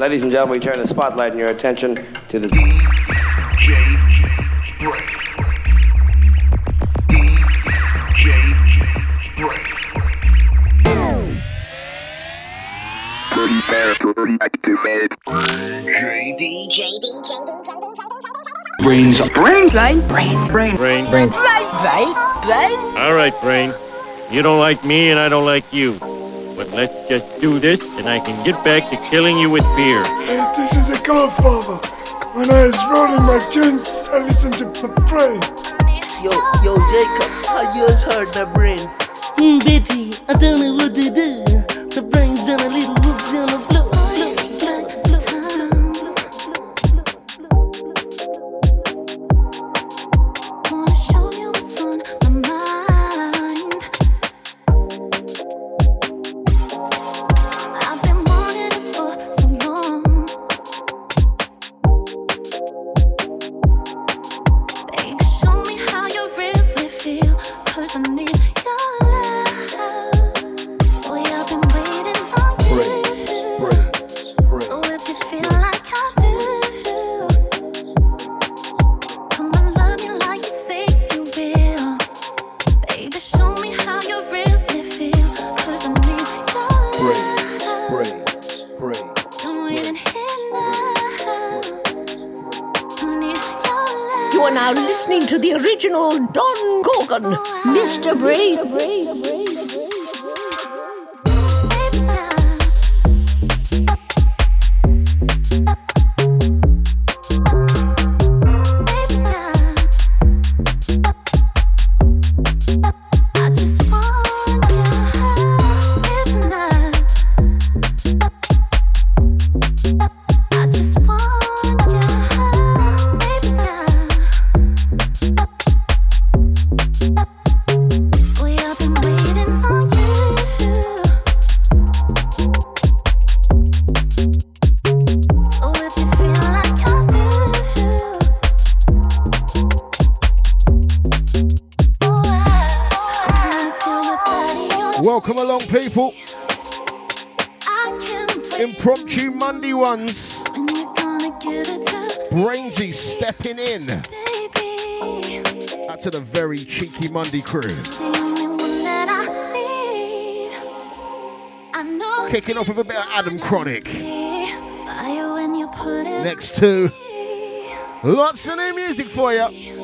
Ladies and gentlemen, we turn the spotlight and your attention to the DJ Break. DJ BrainZ, brains, eh? brain, brain, brain, brain, brain, brain, brain. All right, brain. You don't like me, and I don't like you. Let's just do this, and I can get back to killing you with beer. This is a godfather. When I was rolling my joints, I listened to the brain. Yo, yo, Jacob, I just heard the brain. Mm, I don't know what to do. The brain's on a little. for you.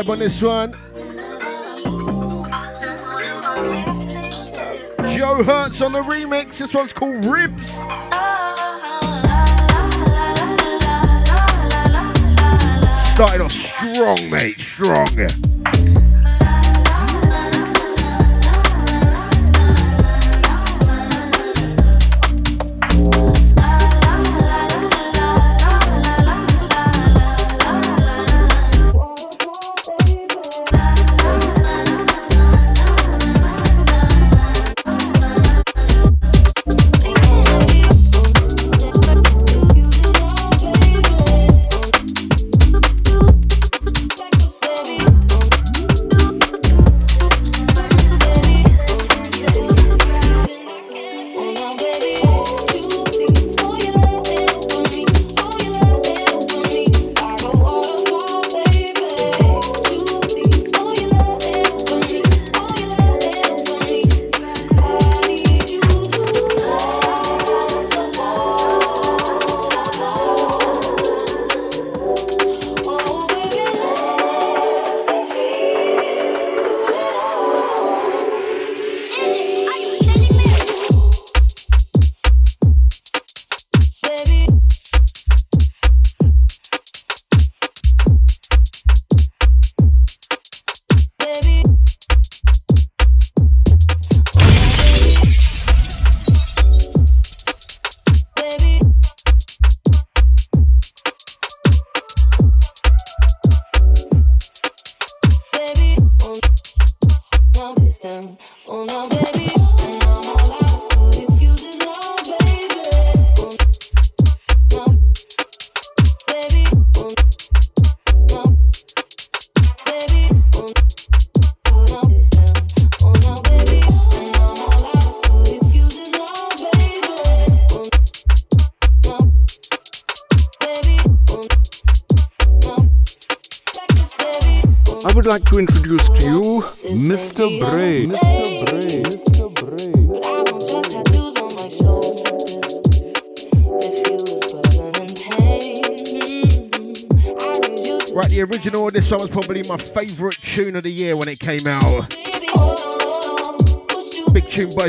Vibe on this one. Joe Hertz on the remix. This one's called Ribs. Started off strong, mate. Strong.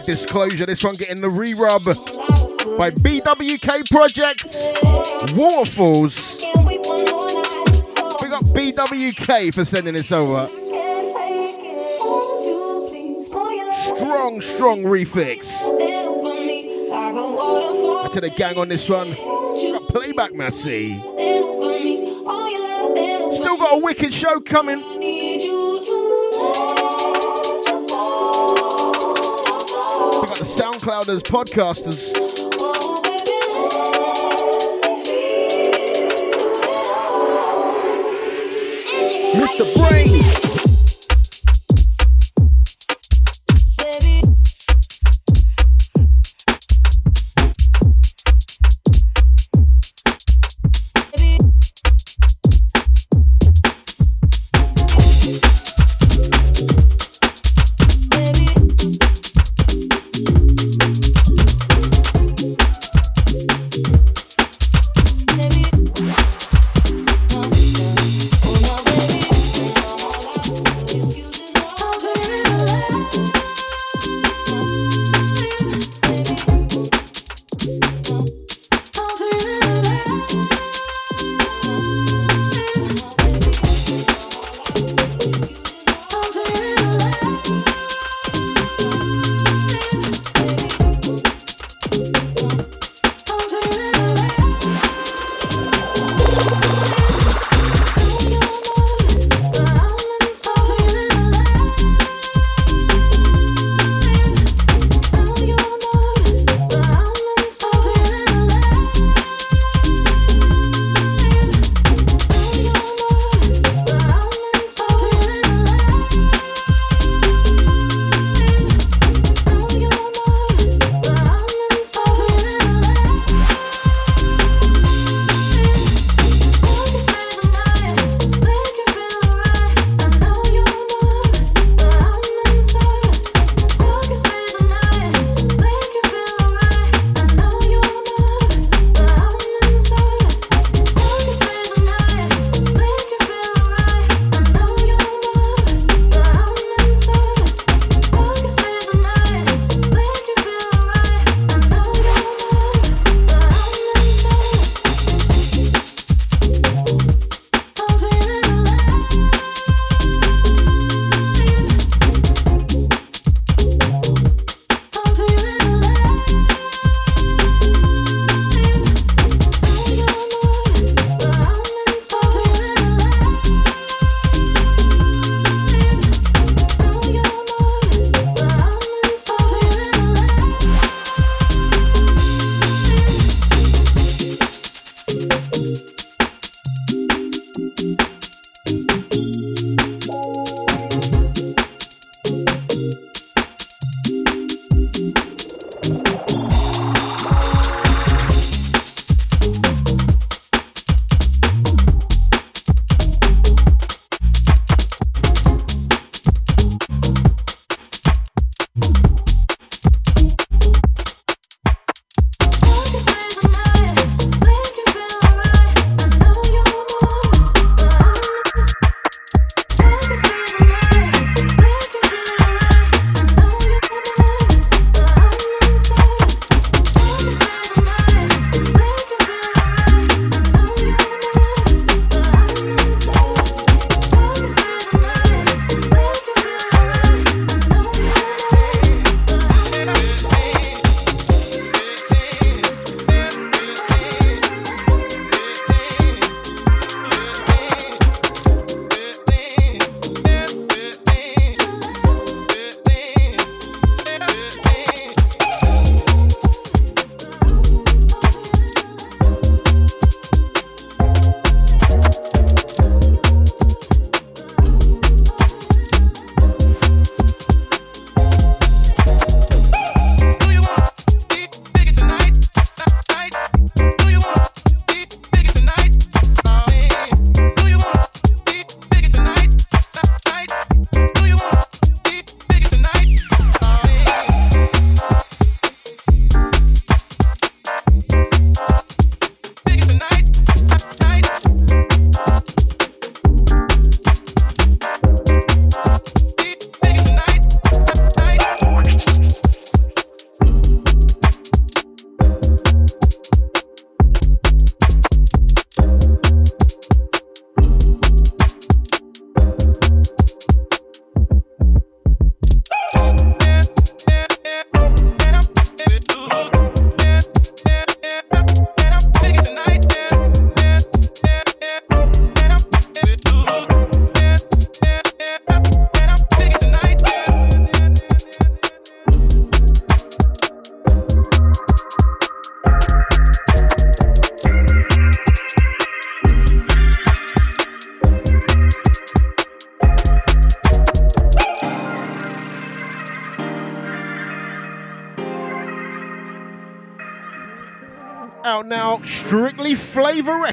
Disclosure, this one getting the re-rub by BWK Project, Waterfalls. We got BWK for sending this over. Strong, strong refix. to the gang on this one. Got playback, Massey. Still got a wicked show coming. We got the SoundClouders, podcasters. Oh, Mr. Brainz.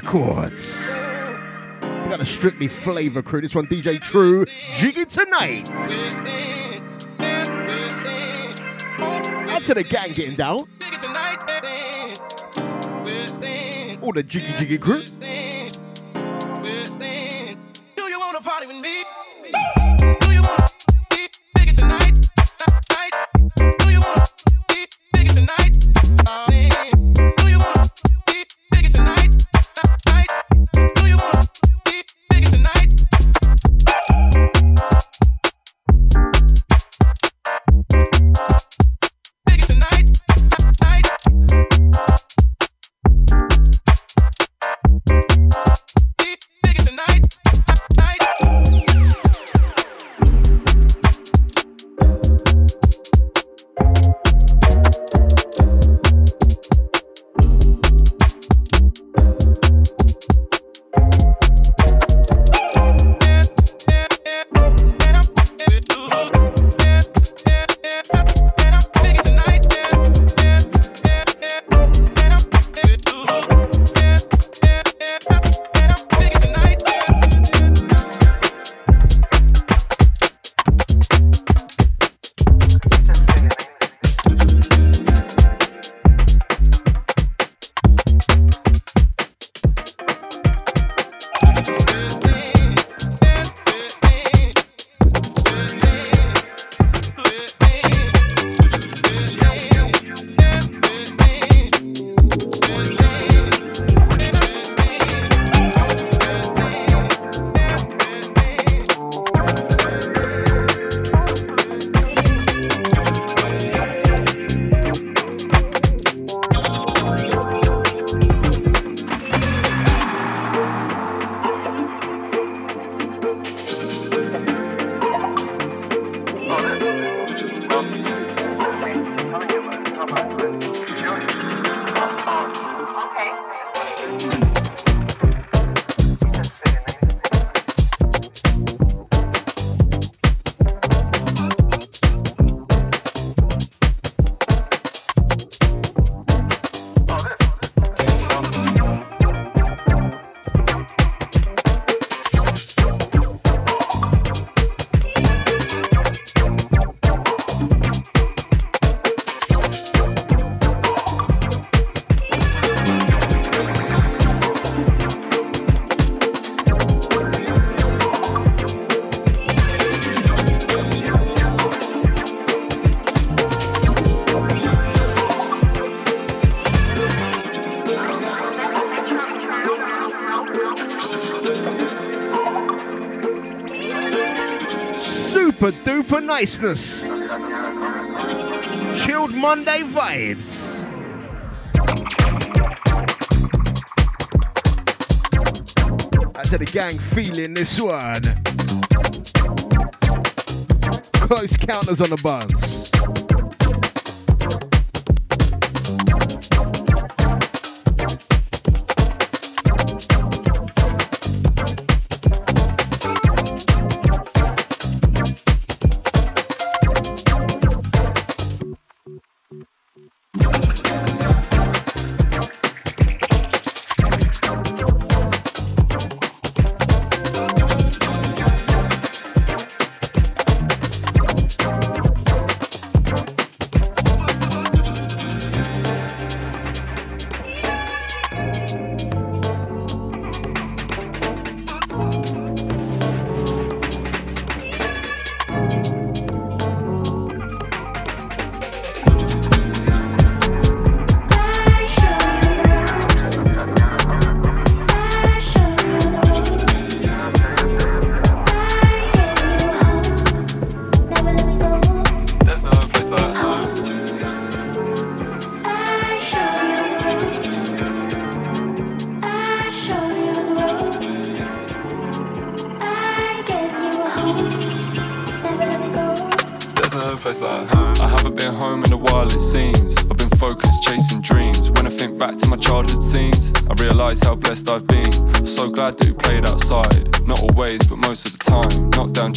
Records. We got a Strictly Flavor crew. This one, DJ True, Jiggy Tonight. Out to the gang getting down. All the Jiggy Jiggy crew. Niceness. Chilled Monday vibes. To the gang feeling this one. Close counters on the buns.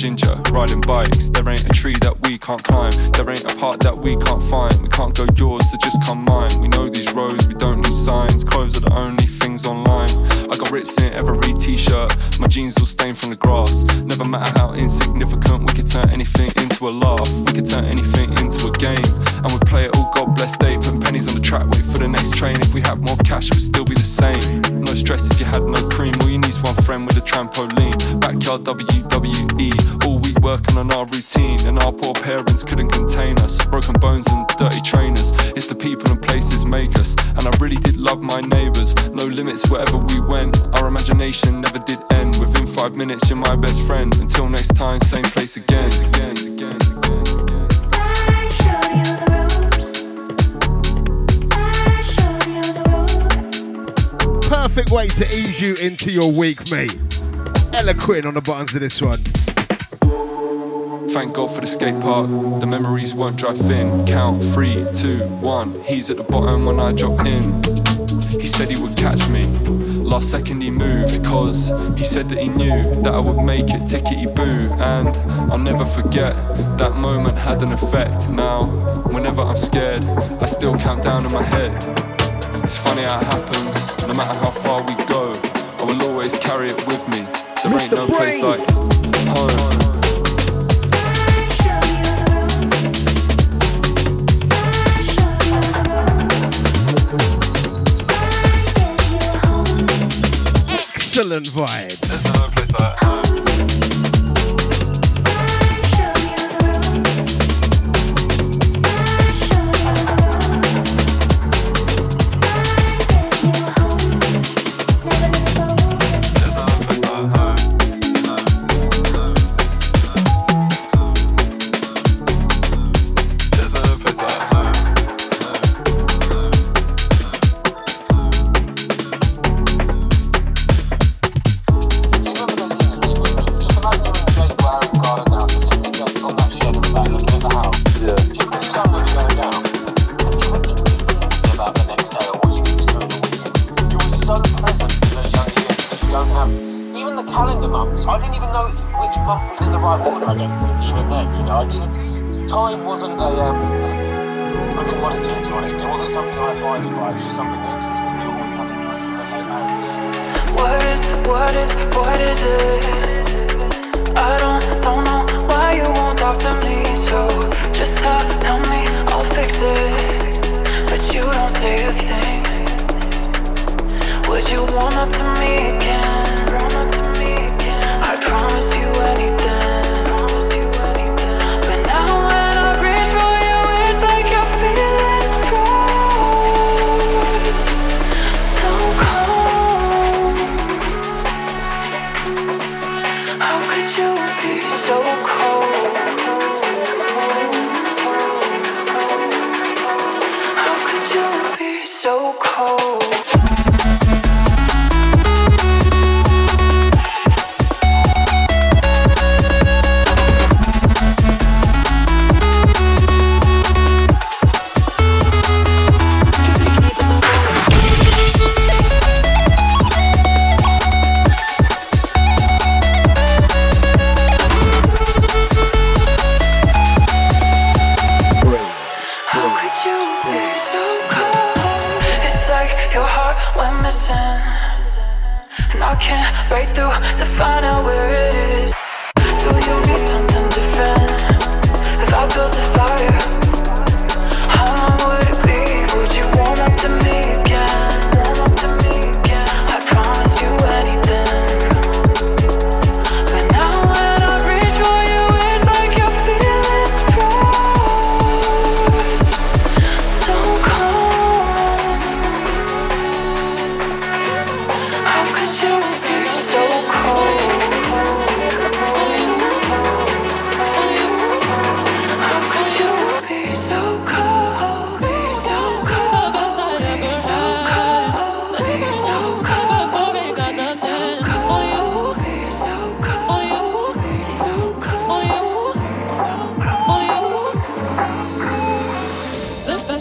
Ginger, riding bikes. There ain't a tree that we can't climb. There ain't a part that we can't find. We can't go yours, so just into your week, mate. Eloquent on the buttons of this one. Thank God for the skate park. The memories won't dry thin. Count three, two, one. He's at the bottom when I drop in. He said he would catch me. Last second he moved, cause he said that he knew that I would make it tickety boo. And I'll never forget that moment had an effect. Now, whenever I'm scared, I still count down in my head. It's funny how it happens, no matter how far we go. I will always carry it with me. There Mr. ain't no Brains. place like home. Excellent vibes.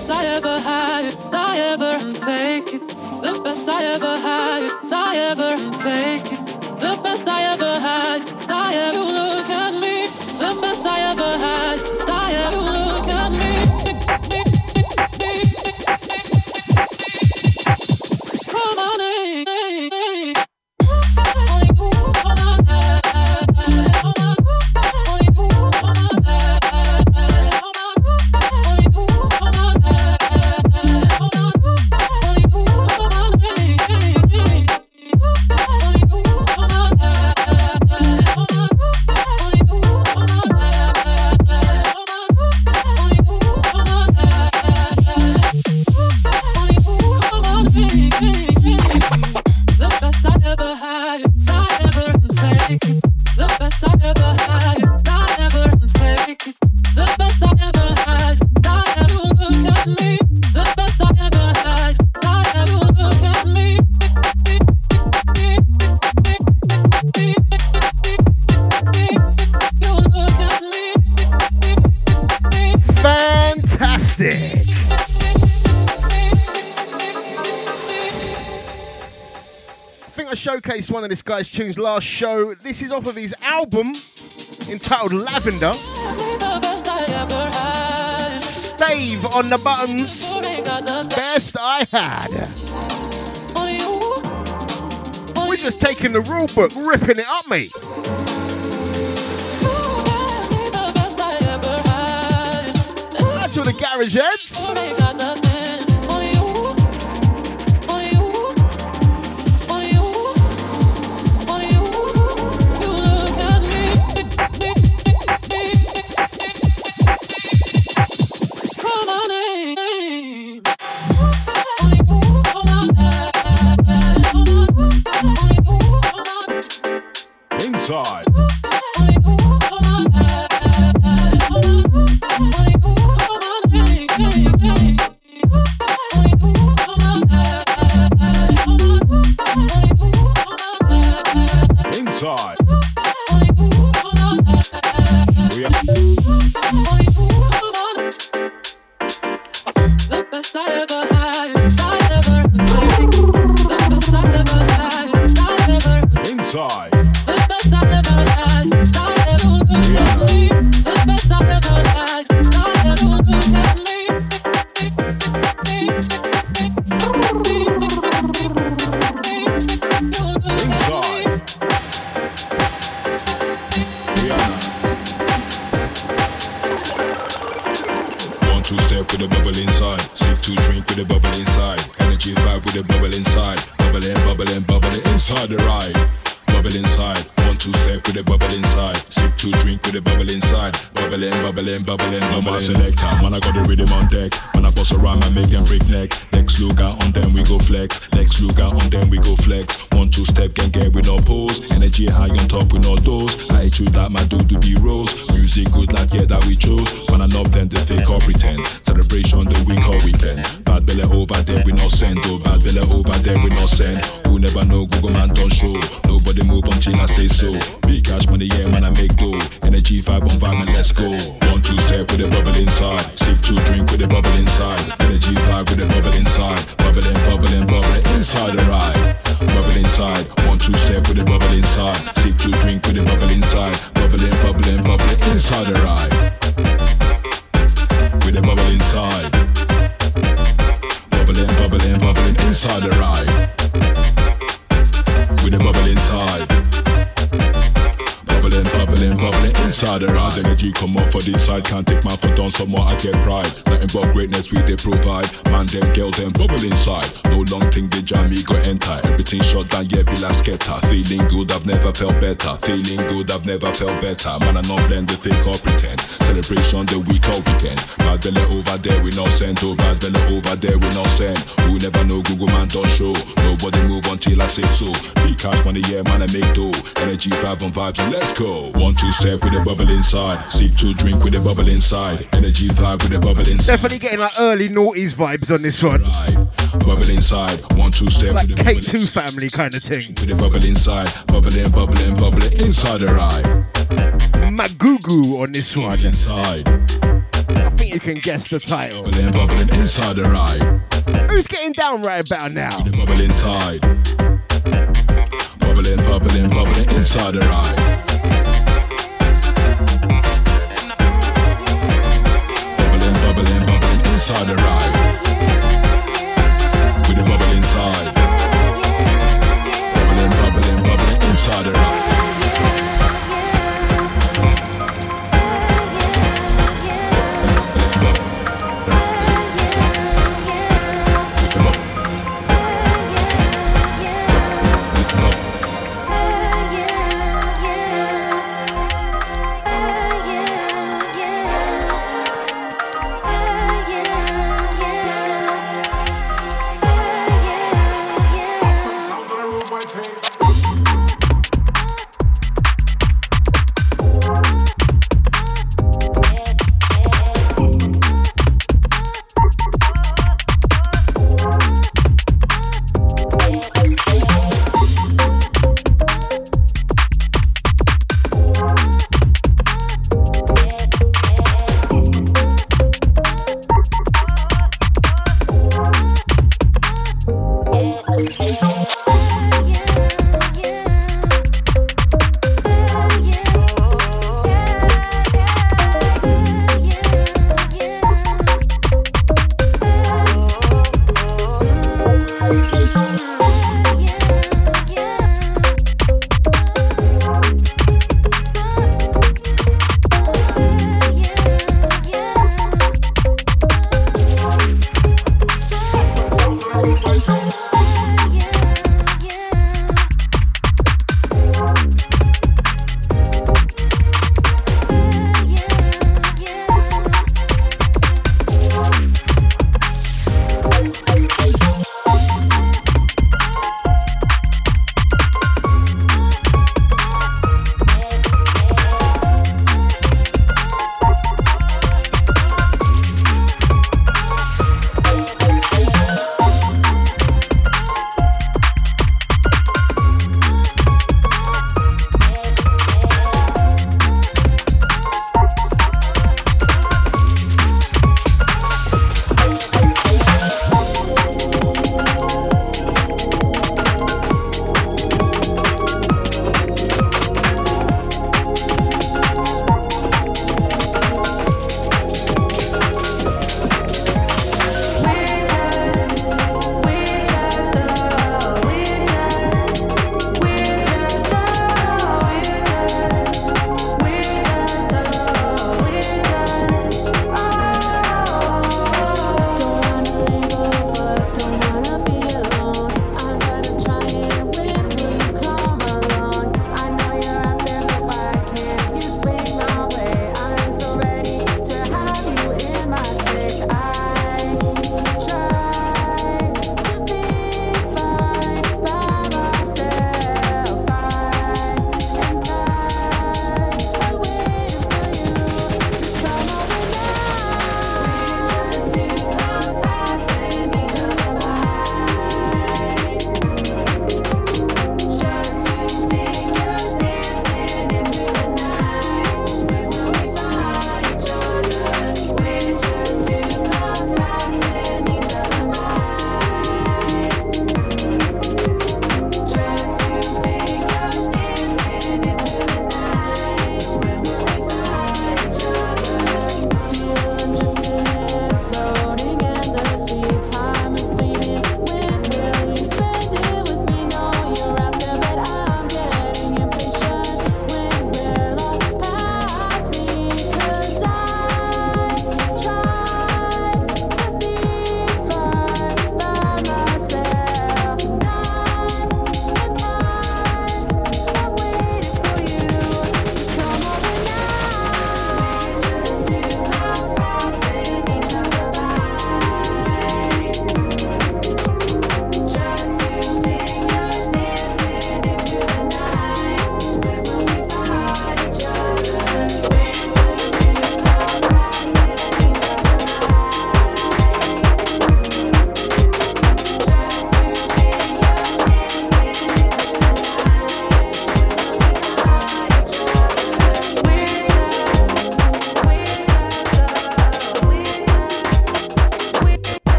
best I ever had, I ever take it. The best I ever had, I ever take it. The best I ever had, I ever look at. One of this guy's tunes last show. This is off of his album entitled Lavender. Stave on the buttons. Best I had. We're just taking the rule book, ripping it up, mate. That's all the garage heads. Inside. Sip two drink with a bubble inside. Bubbling, bubbling, bubbling inside the ride. With a bubble inside. Bubbling, bubbling, bubbling inside the ride. With a bubble inside. Bubbling, bubbling, bubbling inside the ride. Energy come off for this side. Can't take my foot down, somewhat I get pride. Nothing but greatness we they provide. Man, them girl, them bubble inside. No long thing, they jam me go enter. Everything shut down, yeah, be like scatter. Feeling good, I've never felt better. Feeling good, I've never felt better. Man, I not blend the fake or pretend. Celebration the week or weekend. Bad belly over there, we not send. Oh, bad belly over there, we not send. Who never know Google man don't show. Nobody move until I say so. Big cash money, yeah, man, I make dough. Energy vibe on vibes, and let's go. One two step with a bubble inside. Sip two drink with a bubble inside. Energy vibe with a bubble inside. Definitely getting like early noughties vibes on this one. Bubble inside. One two step Like with a bubble K2 family kind of thing. with a bubble inside. Bubbling, bubbling, bubbling inside the ride. Magugu on this one. Inside. I think you can guess the title. Bubbling, bubbling inside the ride. Who's getting down right about now? The bubble inside. Bubbling, bubbling, bubbling inside the ride. Inside the ride. With the bubble inside. Bubbling, bubbling, bubbling inside the ride.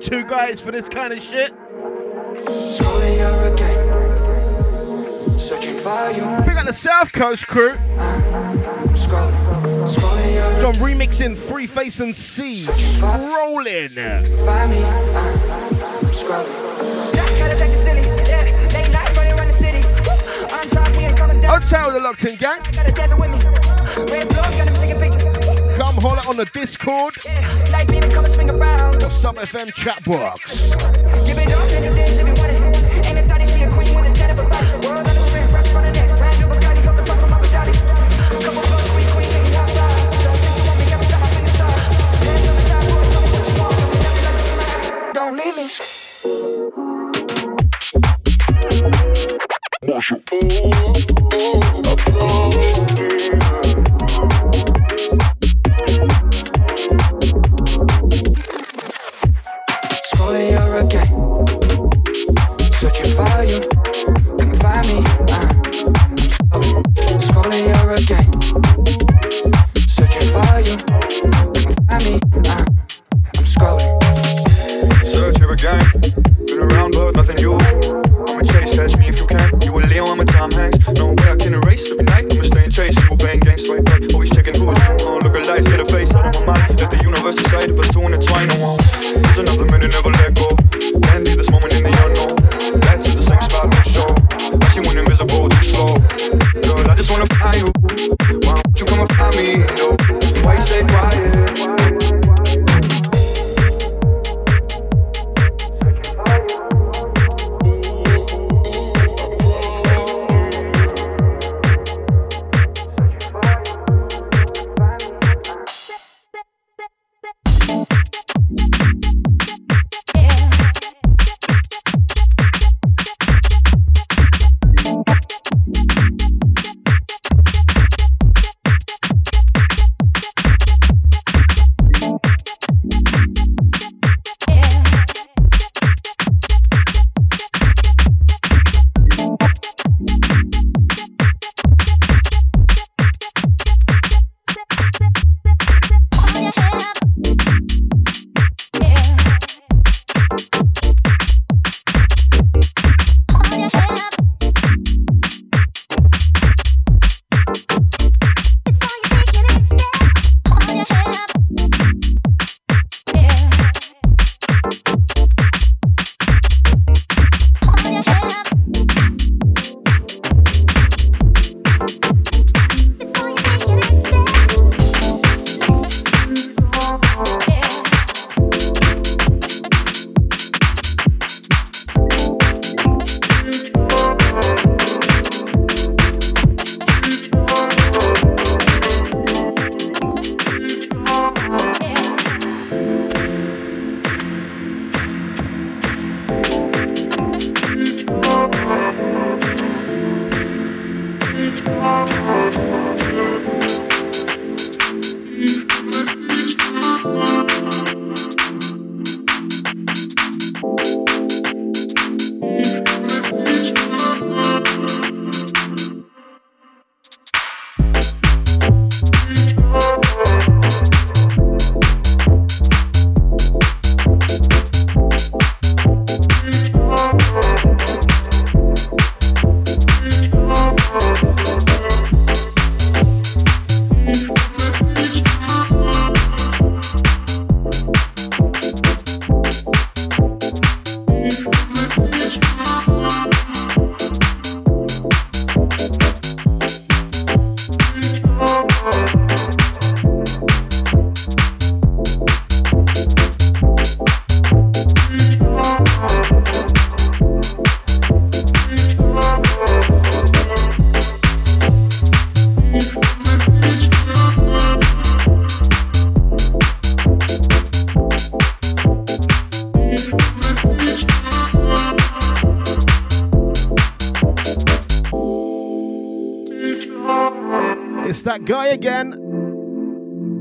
go-to guys for this kind of shit. Searching for you. Big on the South Coast crew. Scrolling, scrolling John remixing Free Face and C. Rolling. Find me. Uh, I'm scrolling. Josh got a second city. Yeah. Late night running around the city. Woo. On top, we coming down. Hotel the locked in gang. I got a dancer with me. Red floor, got him taking pictures. Come holler on the Discord. Yeah. Alright, baby, come and swing around. FM chat box.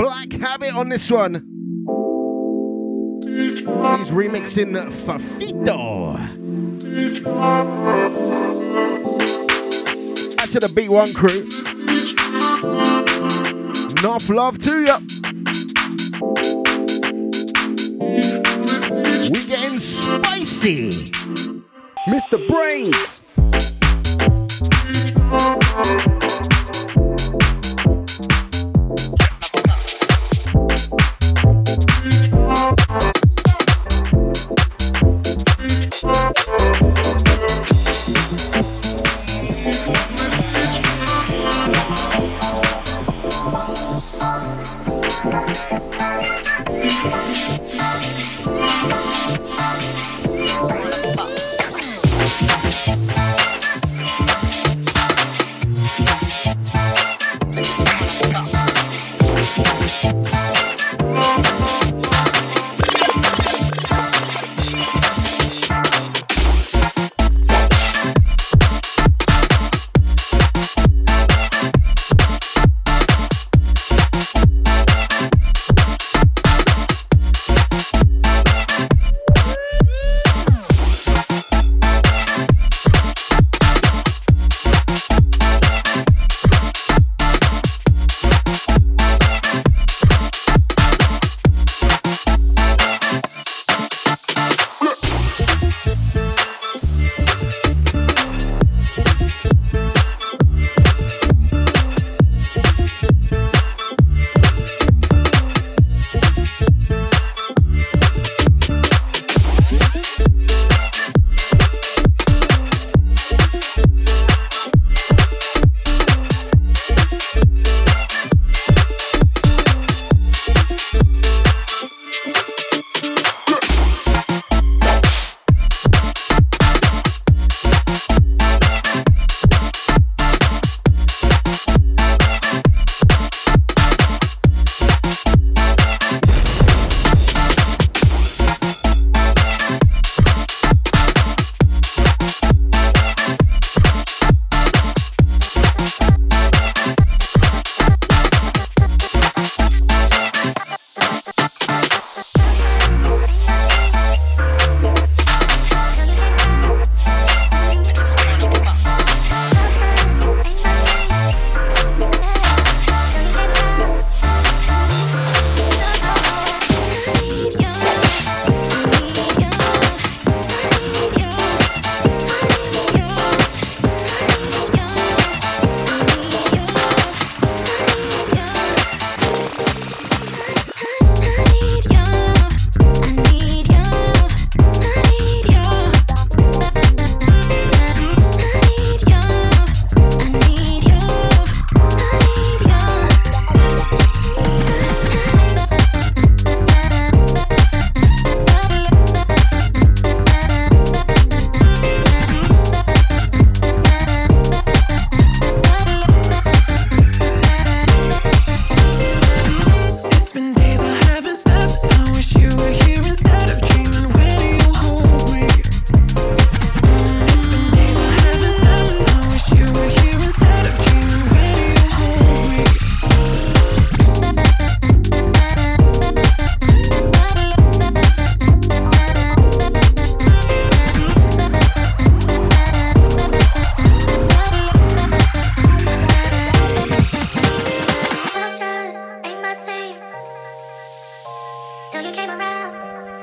Black Habit on this one. He's remixing Fafito. Out to the B1 crew. Enough love to ya. We getting spicy. Mr. Brainz.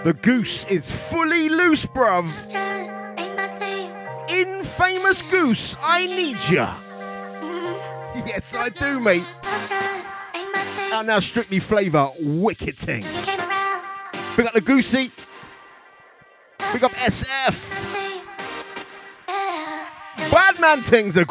The goose is fully loose, bruv. Infamous goose, I need ya. Yes, I do, mate. Out now, strictly flavour, wicked things. Pick up the goosey. Pick up SF. Bad man things are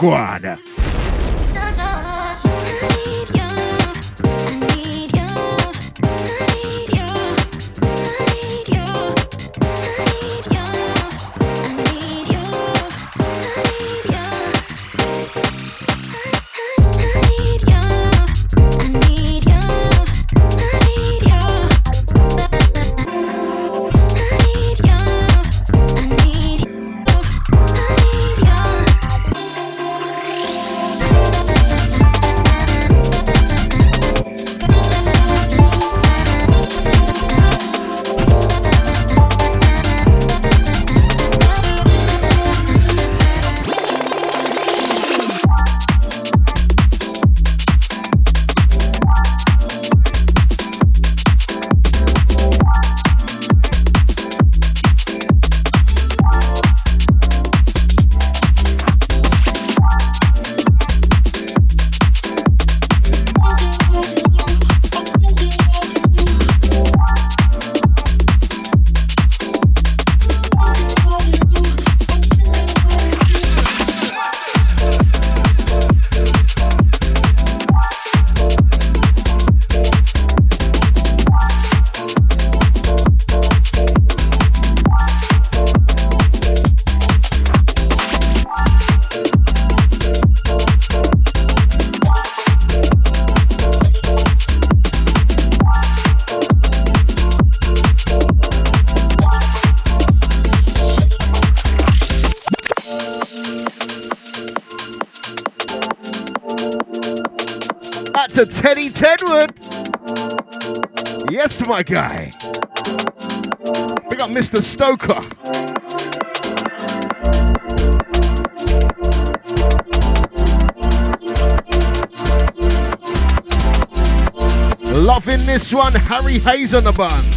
my guy. We got Mr. Stoker. Loving this one, Harry Hayes on the buns.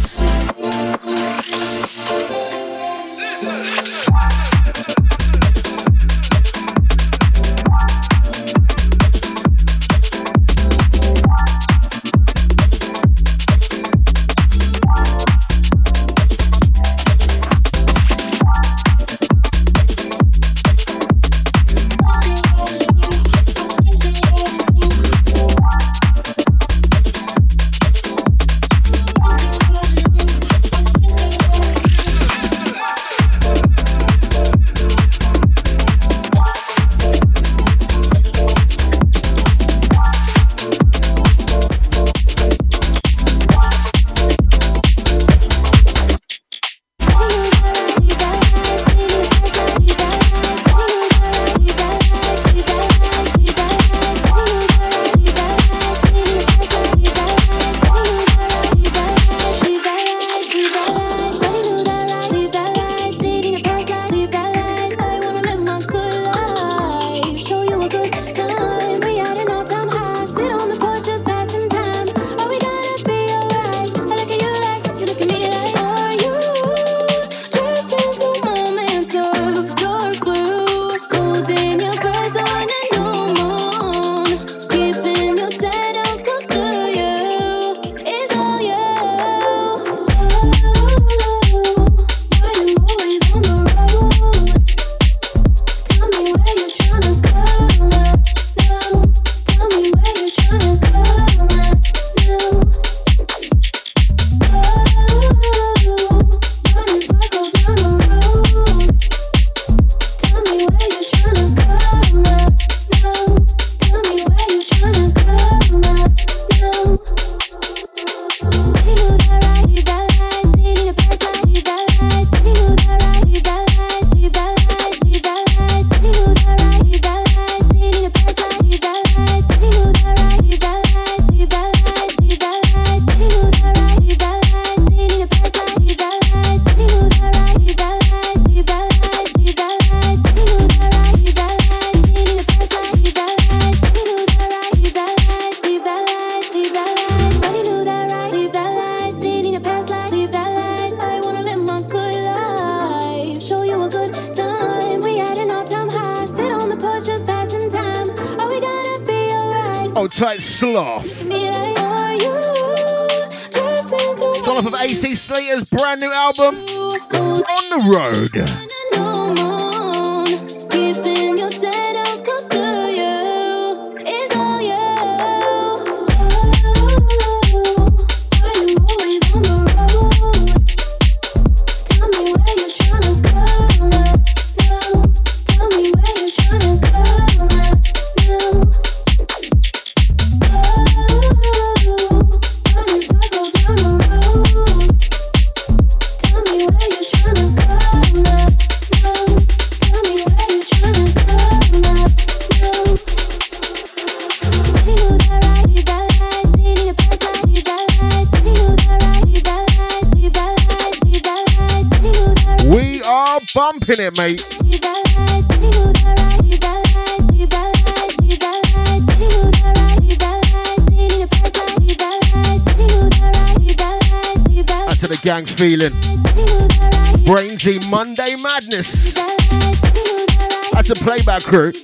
Playback crew.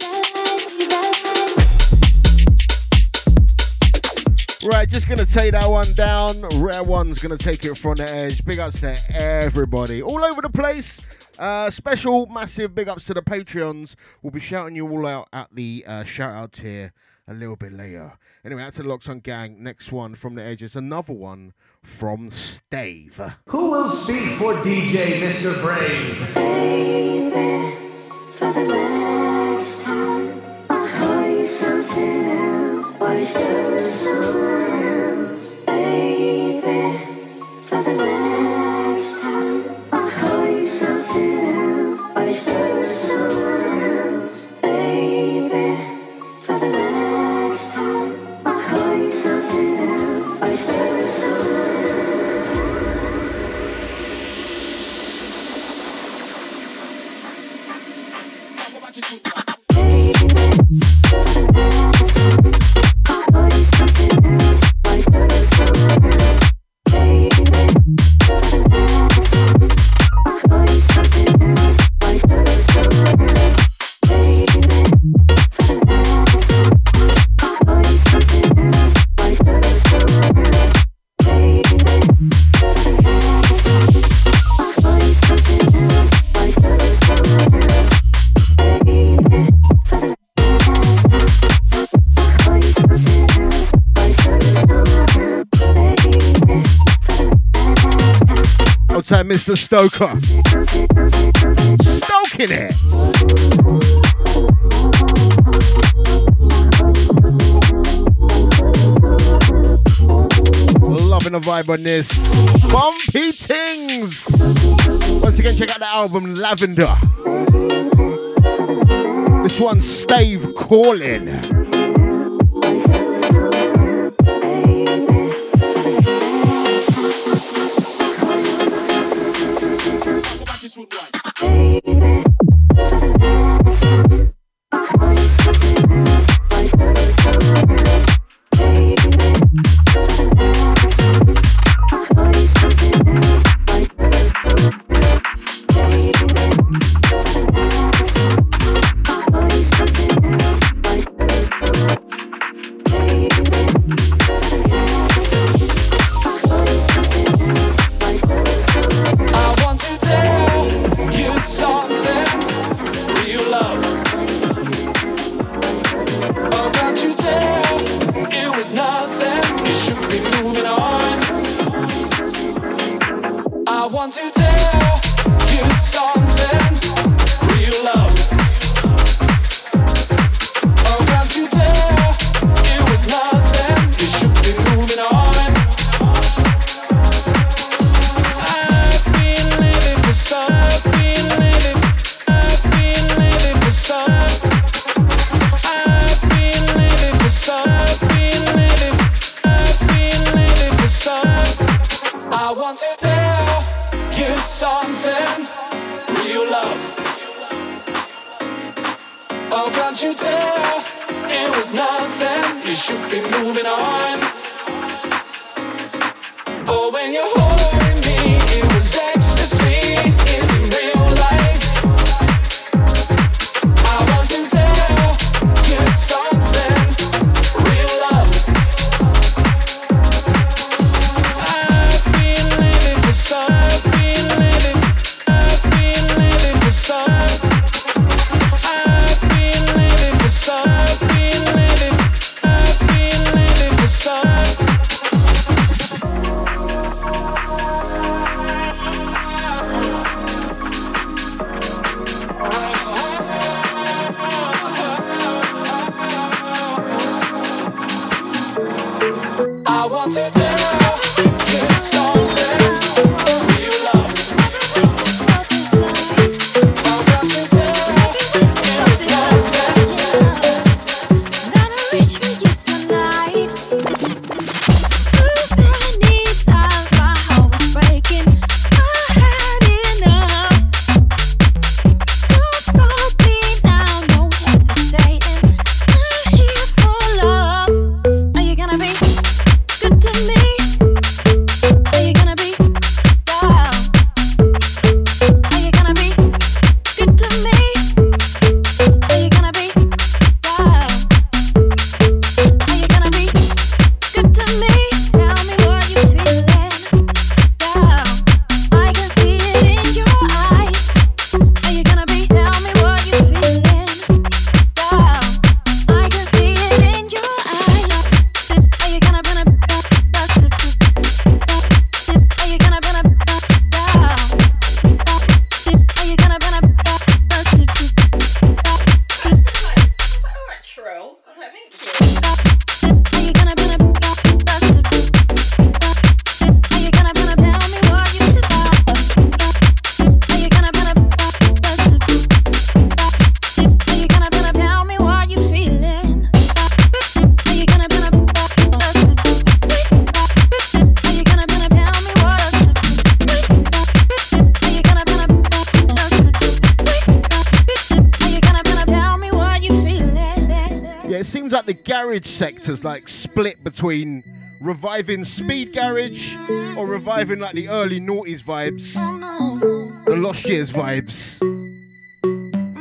Right, just gonna take that one down. Rare one's gonna take it from the edge. Big ups to everybody all over the place. Uh, special, massive big ups to the Patreons. We'll be shouting you all out at the uh, shout out tier a little bit later. Anyway, that's the Locks on Gang. Next one from the edge is another one from Stave. Who will speak for DJ Mr. Brainz? For the last time, I heard you something else. Why you stir someone Stoker. Stoking it. loving the vibe on this. Bumpy Things! Once again, check out the album Lavender. This one's Stave Calling. has like split between reviving speed garage or reviving like the early noughties vibes, the lost years vibes.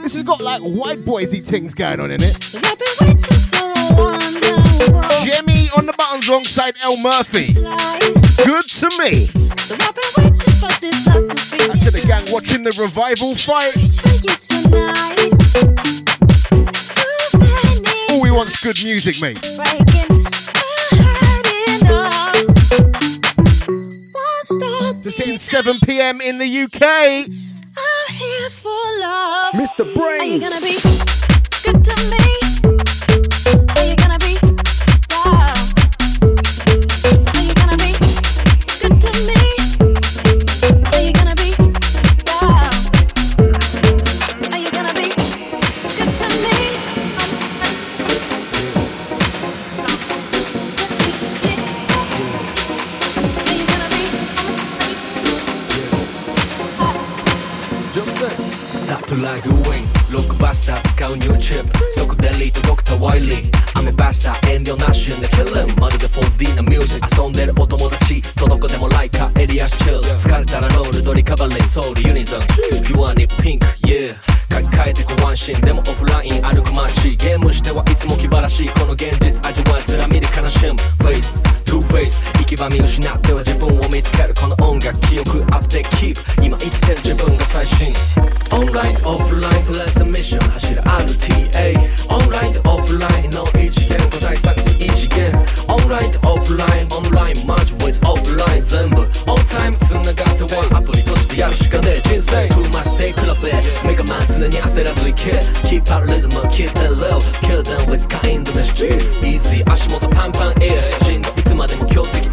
This has got like white boysy things going on in it. Jemmy on the buttons alongside El Murphy. Good to me. After the gang watching the revival fight. All we want's good music, mate. Just hitting 7 p.m. in the UK. Mr. Brainz. ロックバスター使うニューチップそこでリートドクターワイリー雨バスター遠慮なしでキルンまるで 4D なミュージック遊んでるお友達どこでもライカエリアチル疲れたらロールドリカバリーソウルユニゾンピュアにピンク yeah 書き換えてこワンシーンでもオフライン歩く街。ゲームしてはいつも気晴らしい。この現実味わえつらみで悲しむ。フェイストゥフェイス行き場見失っては自分を見つける。この音楽記憶。アップデキープ今生きてる自分が最新。オンラインオフラインプレスミッション走る RTA オンラインオフラインの異次元答え探す異次元。オンラインオフラインオンラインマジ with オフライン全部。オンタイム繋がってワン。アプリ閉じてやるしかねえ。人生。Too much take 比べメガマン 常に焦らず行け Keep our rhythm keep the low Kill them with kindness cheese Easy 足元パンパンエア人のいつまでも強敵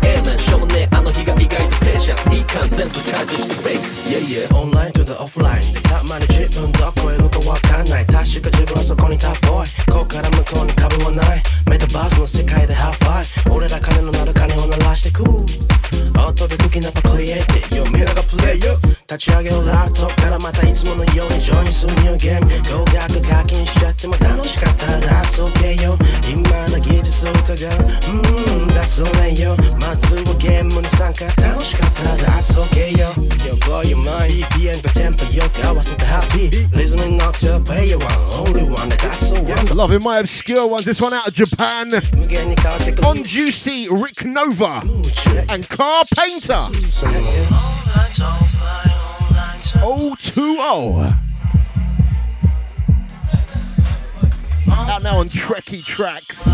の日が意外とペーシャスいい感全部チャージしてブレイク Yeah yeah オンライン to the offline でたまに自分どこへ向かわかんない確か自分はそこにタップボーイここから向こうに壁はないメタバースの世界でハーファイ俺ら金のなる金を鳴らしてく音で好きなパクリエイティ Yo みんながプレイよ立ち上げをラットからまたいつものようにジョインするニューゲーム高額課金しちゃっても楽しかった That's okay よ今の技術を疑う。うん That's alright よまずはゲームに参加楽しかったら That's okay よ横山いいピアノとテンポよく合わせたハッピーリズムに乗って Play one only one That's a one Loving my obscure ones This one out of Japan. On Juicy Rick Nova. And Car Painter. O two O. Out now on Trekkie Trax.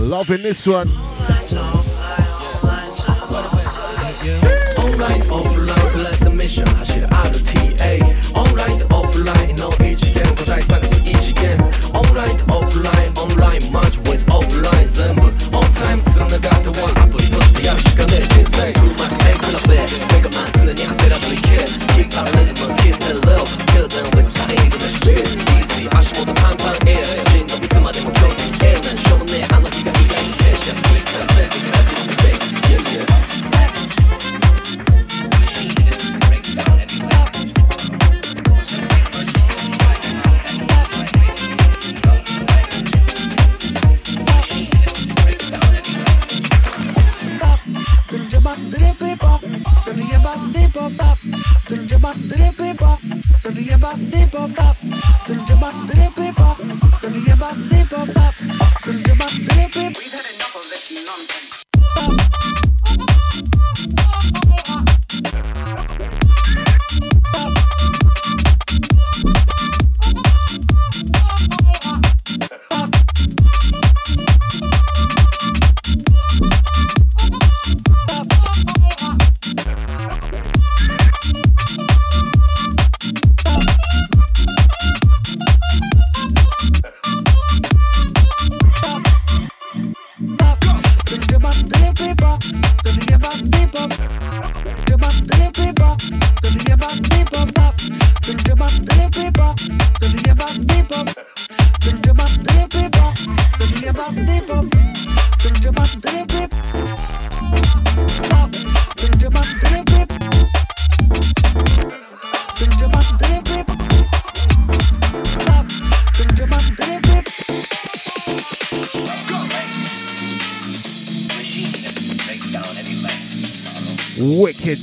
Loving this one. Online, offline, plus a mission 走る RTA Online と offline の異次元答え探す異次元 Online と offline, online マジ with offline 全部 On time 繋がってワンアプリ閉じてやるしかねえ人生 Too much take 比べメガマン常に焦らず行け Keep our rhythm, keep the low Kill them with kindness Cheers, easy 足元パンパンエア人のいつまでも強敵エレメンしょうもねえあの日が意外にペーシャスいい感全部チ We've had enough of this nonsense.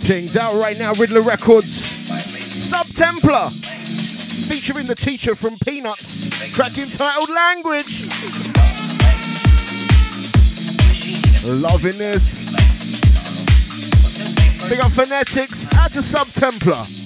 Things out right now, Riddler Records. Sub Templar. Featuring the teacher from Peanuts. Track entitled Language. Loving this. Big up phonetics. Add to Sub Templar.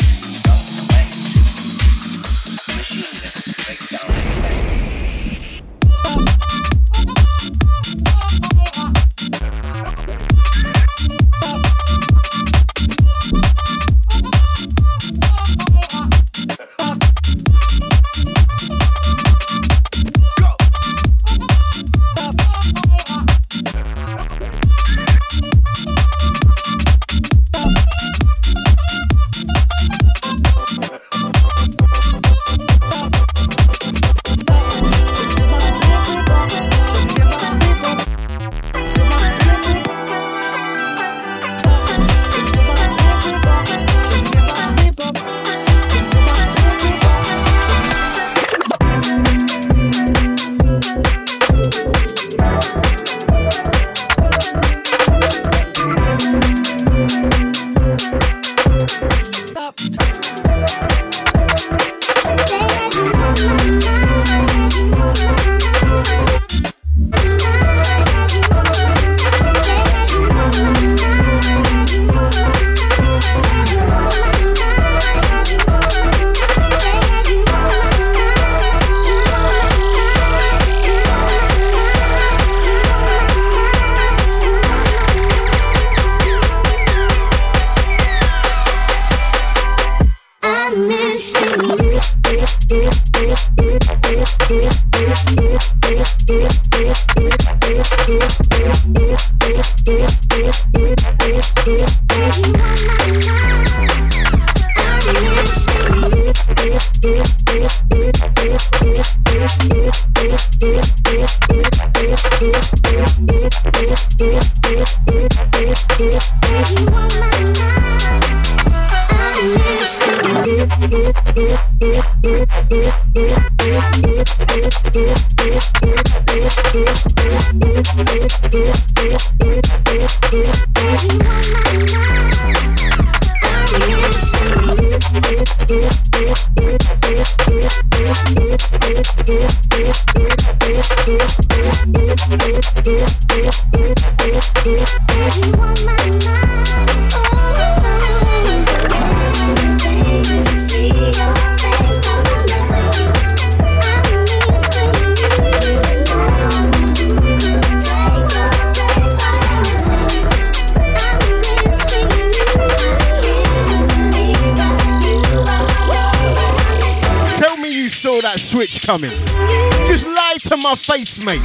Face, mate.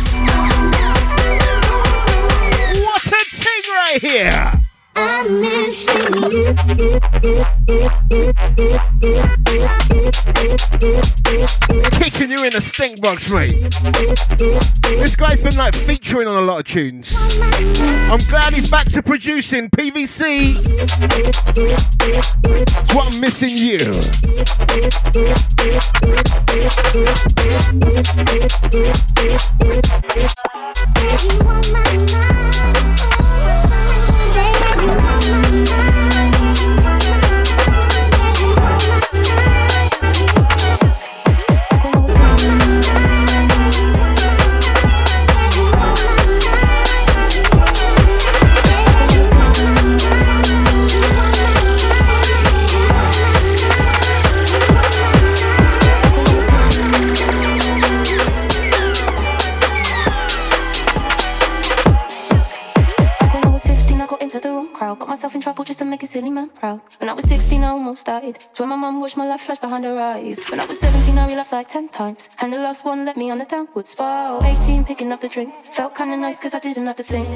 What a ting right here! Kicking you in the stink box, mate. This guy's been like featuring on a lot of tunes. I'm glad he's back to producing PVC. It's what I'm missing you. 16, I almost died. My mum watched my life flash behind her eyes. When I was 17, I relapsed like 10 times. And the last one left me on a downward spiral. 18, picking up the drink. Felt kinda nice cause I didn't have to think.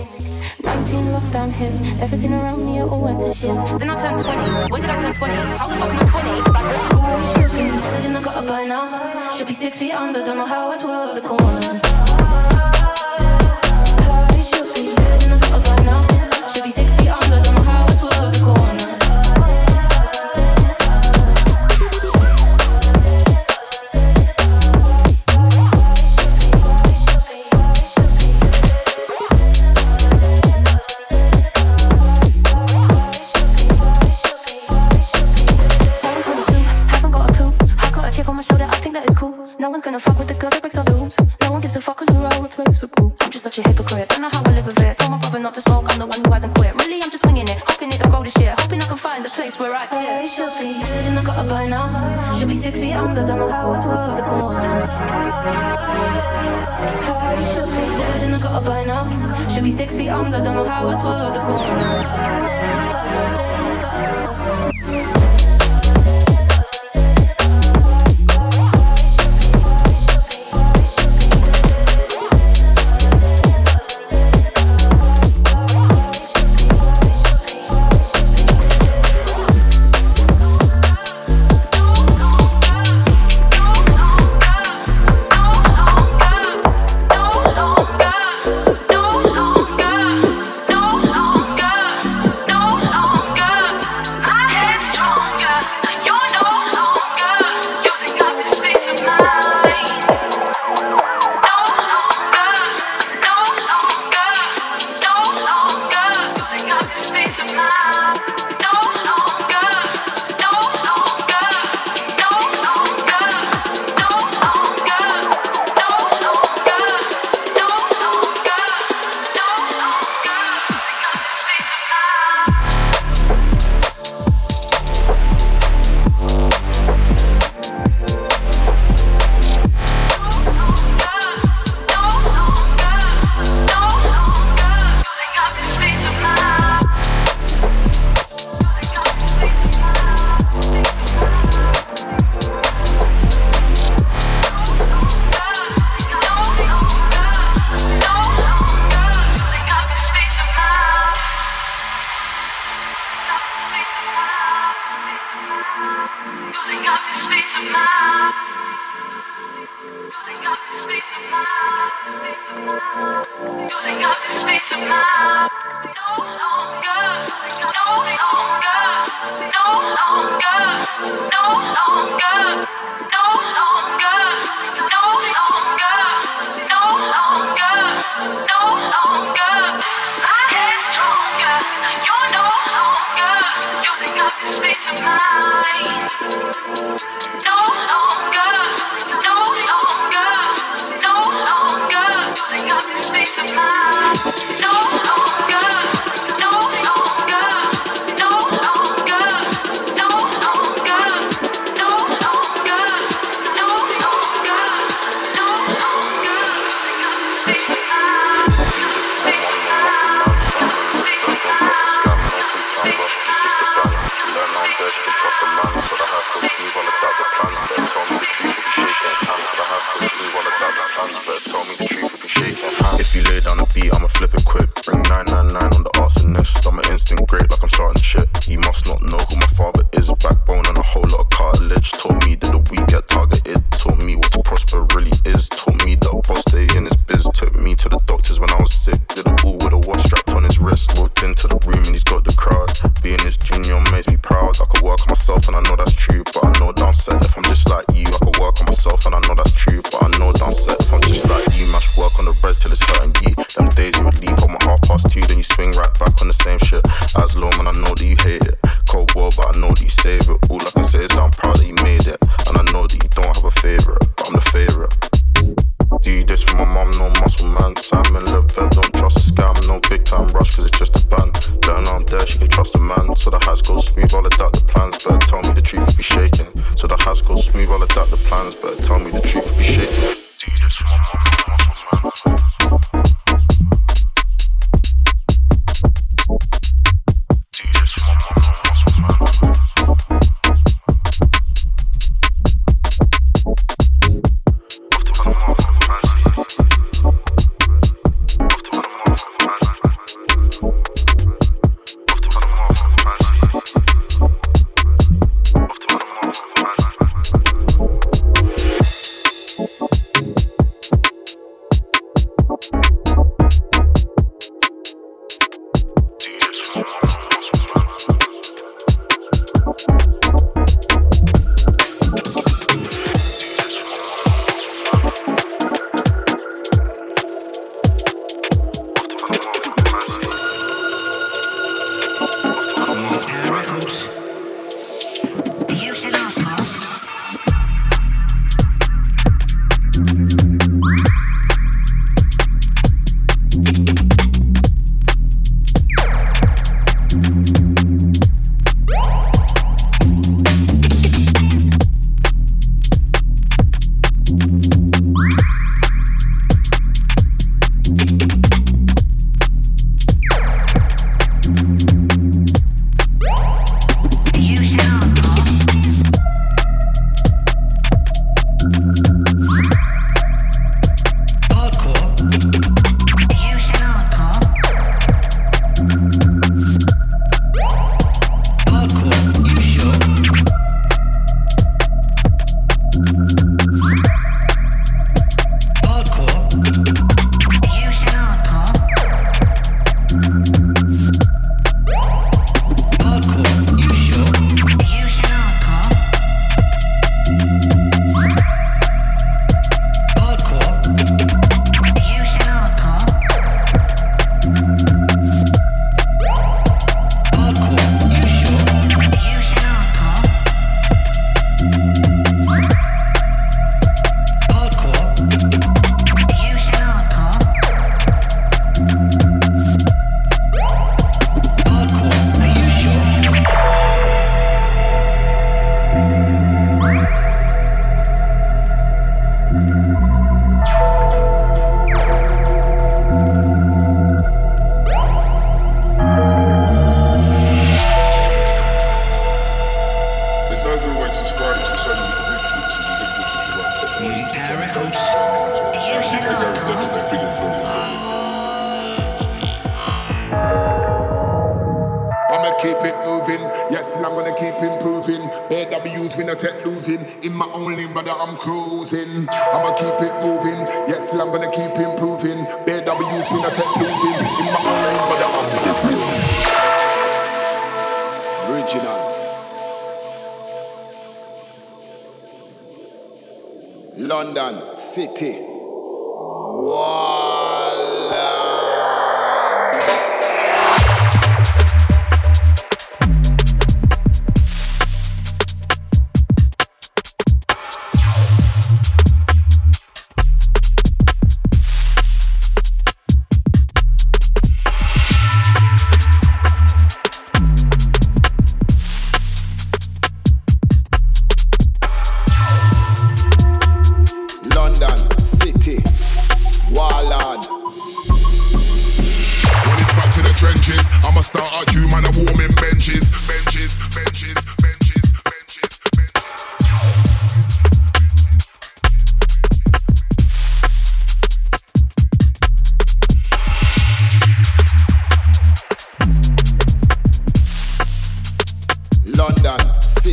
19, lockdown hit. Everything around me, it all went to shit. Then I turned 20. When did I turn 20? How the fuck am I 20? Like, oh, should be than I got by now. Should be six feet under, don't know how I swerved the corner.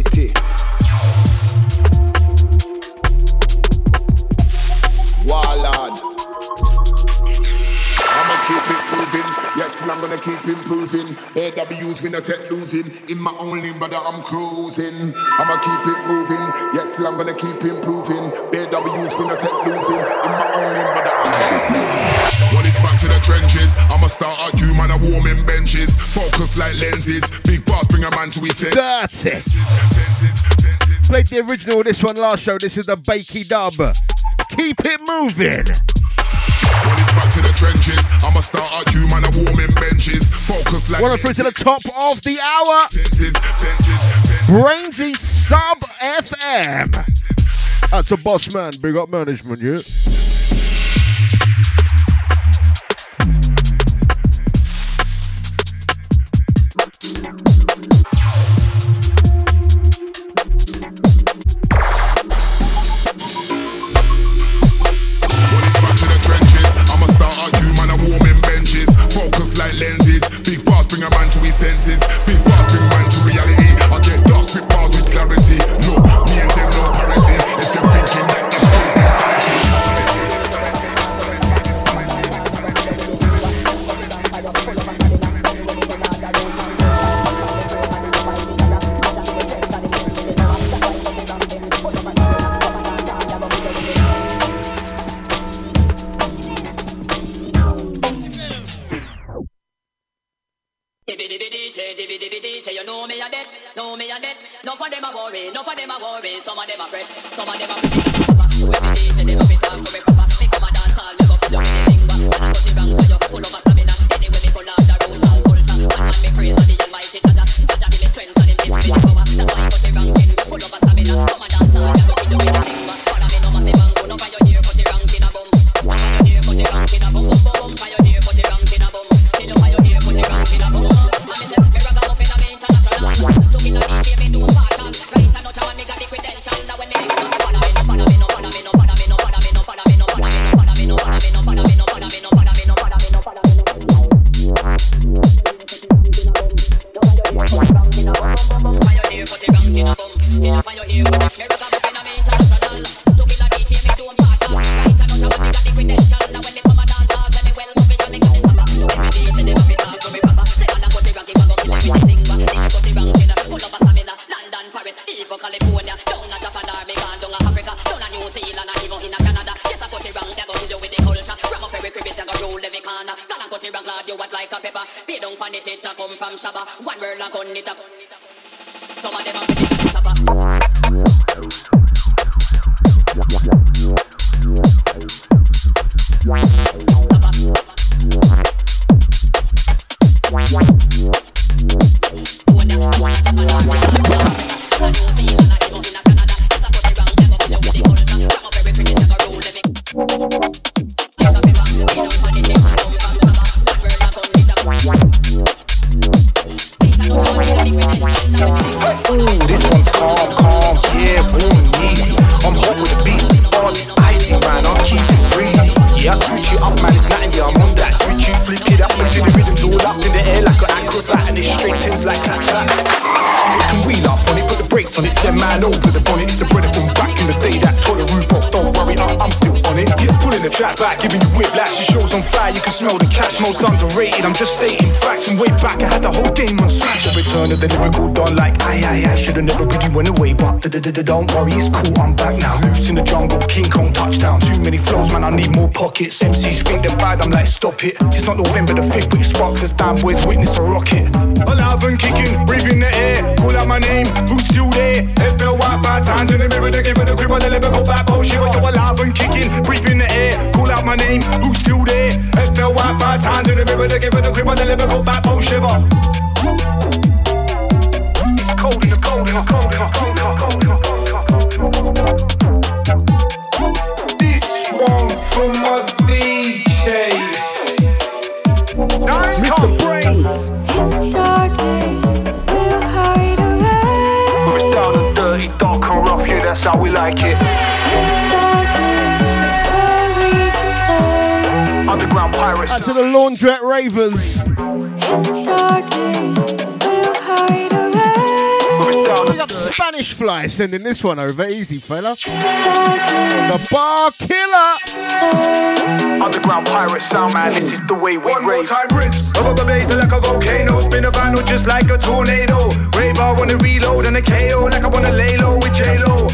city. Warlord. I'ma keep it moving. Yes, and I'm gonna keep improving. AW's we a take losing. In my own lane, brother, I'm cruising. I'ma keep it moving. Yes, and I'm gonna keep improving. AW's we a take losing. In my own lane, brother, I'm Well, it's back to the trenches. I'ma start arguing, man, I'm warming benches. Focus like lenses. Big bring a man to his. That's it. Played the original this one last show. This is the Bakey Dub. Keep it moving. When it's back to the trenches, I'm start man. Warming benches. Focus like. Wanna through to the top of the hour. Brainsy Sub FM. That's a boss man. Big up management, yeah. Whiplash. Your show's on fire, you can smell the cash. Most underrated. I'm just stating facts. And way back, I had the whole game on smash. The return of the lyrical don, like aye aye aye. Should've never really went away, but. Don't worry, it's cool. I'm back now. Loose in the jungle, King Kong touchdown. Too many flows, man. I need more pockets. MCs think they're bad. I'm like, stop it. It's not November the fifth, but it sparks as damn boys witness a rocket. Alive and kicking, breathing the air. Call out my name, who's still there? FL Wi-Fi times in the mirror, they give it a grip on the lyrical backbone. Oh Shiver, you alive and my name, who's still there? FL Wi-Fi times in the mirror, they give it grip on the lyrical backbone. Shiver. It's cold in the cold in the cold in the cold in the cold in the cold This one from my DJs. Mr. Brainz. In the darkness, we'll hide away. Where it's down and dirty, dark and rough, yeah, that's how we like it. The laundrette ravers. In the darkness, we'll hide away. Up Spanish fly sending this one over. Easy, fella. The bar killer. Underground pirate sound, man, this is the way we One more time, Brits. Above a blaze like a volcano. Spin a vinyl just like a tornado. Rave, I wanna reload and a KO like I wanna lay low with J-Lo.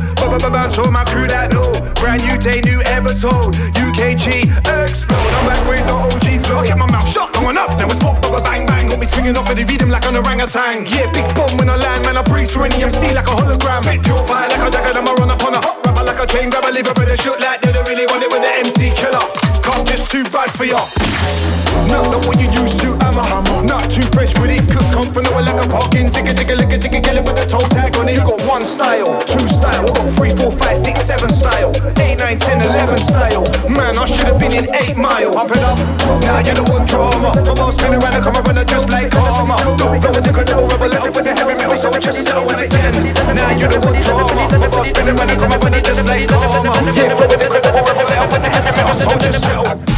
Bounce all my crew that know. Brand new day, new episode. UKG, explode. I'm back the OG flow. Kept my mouth shut, long enough. Then was pop, baba, bang, bang. Got me swinging off of the rhythm like an orangutan. Yeah, big bomb when I land, man. I breathe through any MC like a hologram. Spit pure fire like a dagger, then I run up on a hot rapper like a chain grabber. Leave a of shoot like they don't really want it with the MC killer. Can't just too bad for ya. Not not what you used to, am I? Not too fresh with it, could come from nowhere like a parking ticket, ticket, lick a ticket, kill it with a toe tag on it. You got one style, two style, got three, four, five, six, seven style, eight, nine, ten, eleven style. Man, I should have been in eight mile. Up and up, now you don't want drama. My boss spin around and come around just like karma. Don't flow is incredible, rebel little with the heavy metal, so just settle in again. Now you don't want drama. My boss spin around and come around just like karma. Yeah, flow is incredible, rebel little with the heavy metal, so just settle.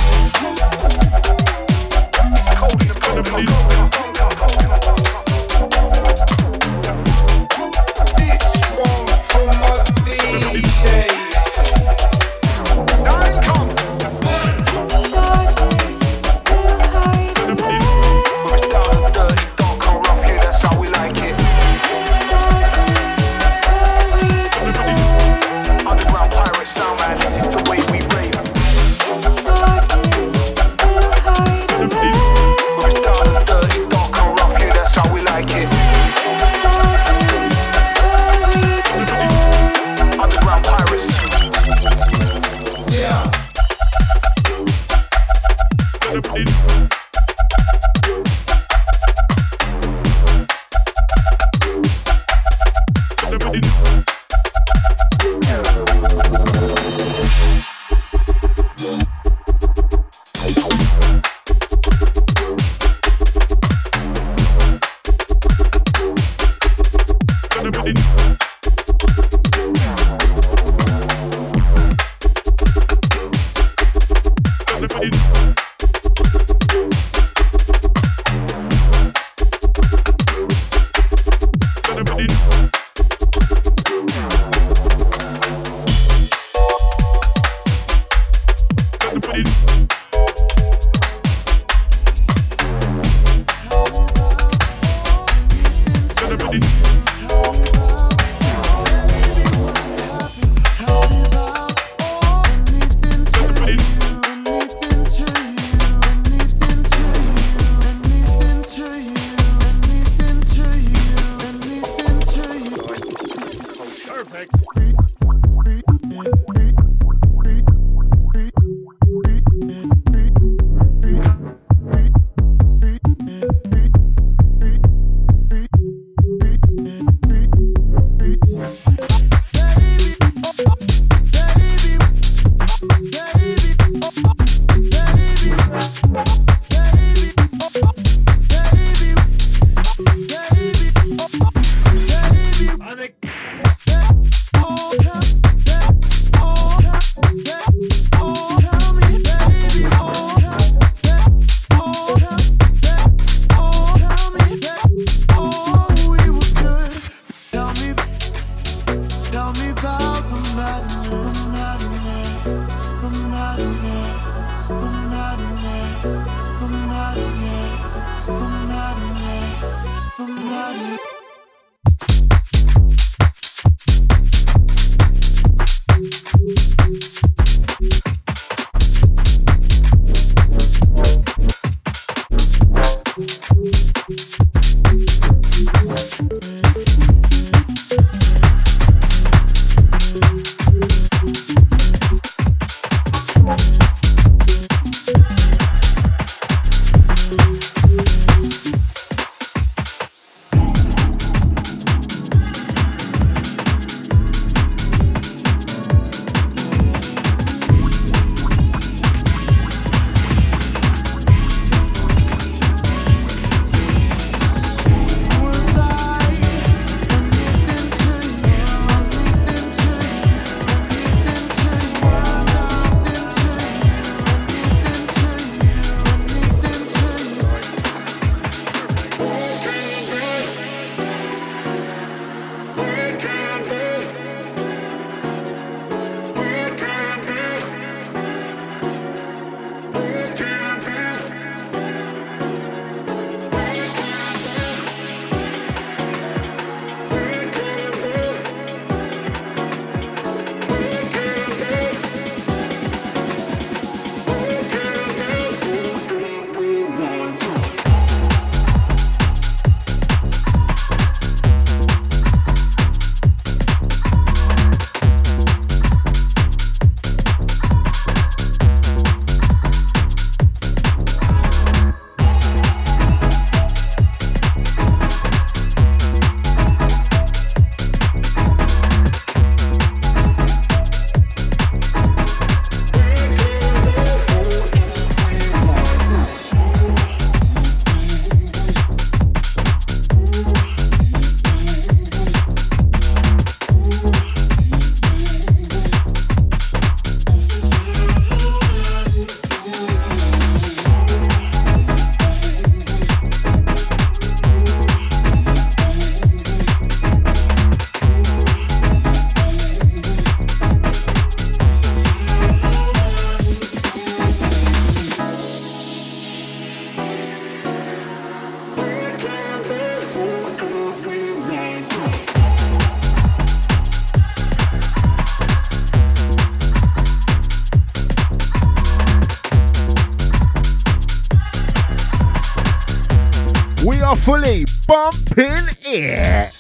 Fully bumping it.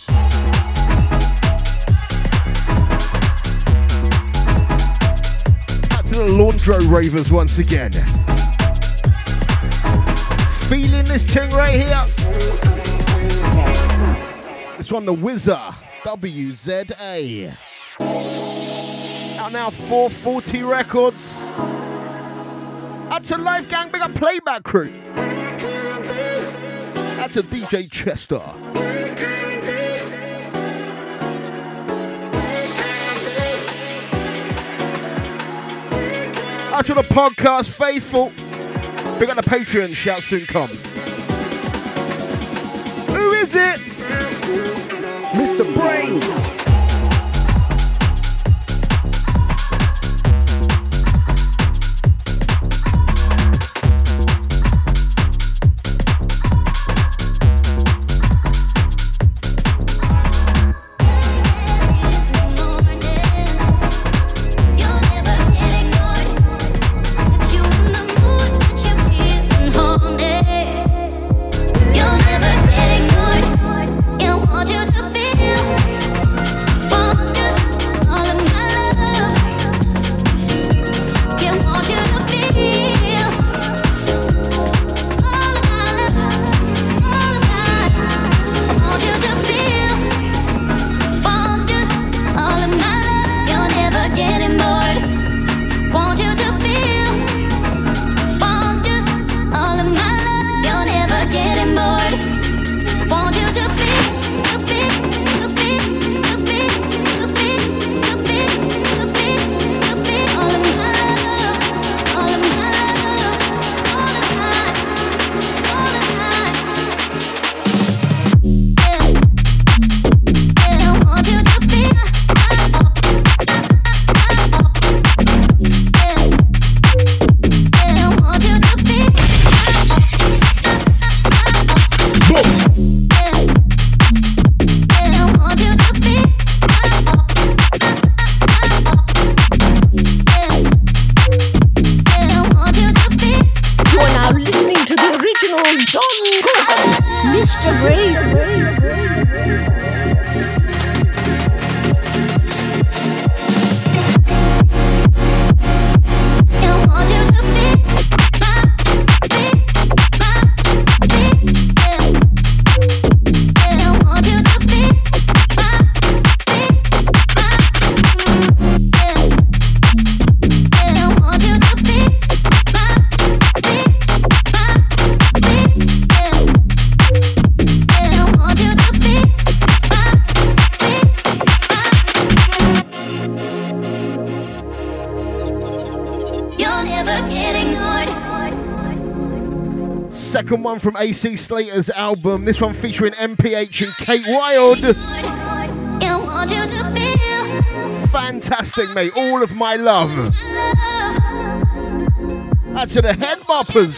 Back to the Laundro Ravers once again. Feeling this thing right here. This one, the Wizard WZA. Out now, 440 Records. Out to Life Gang, big up playback crew. That's a DJ Chester. Out to the podcast faithful. Big up the Patreon, shout soon come. Who is it? Mr. Brainz. From AC Slater's album. This one featuring MPH and Kate Wild. Fantastic, mate. All of my love. That's to the head boppers,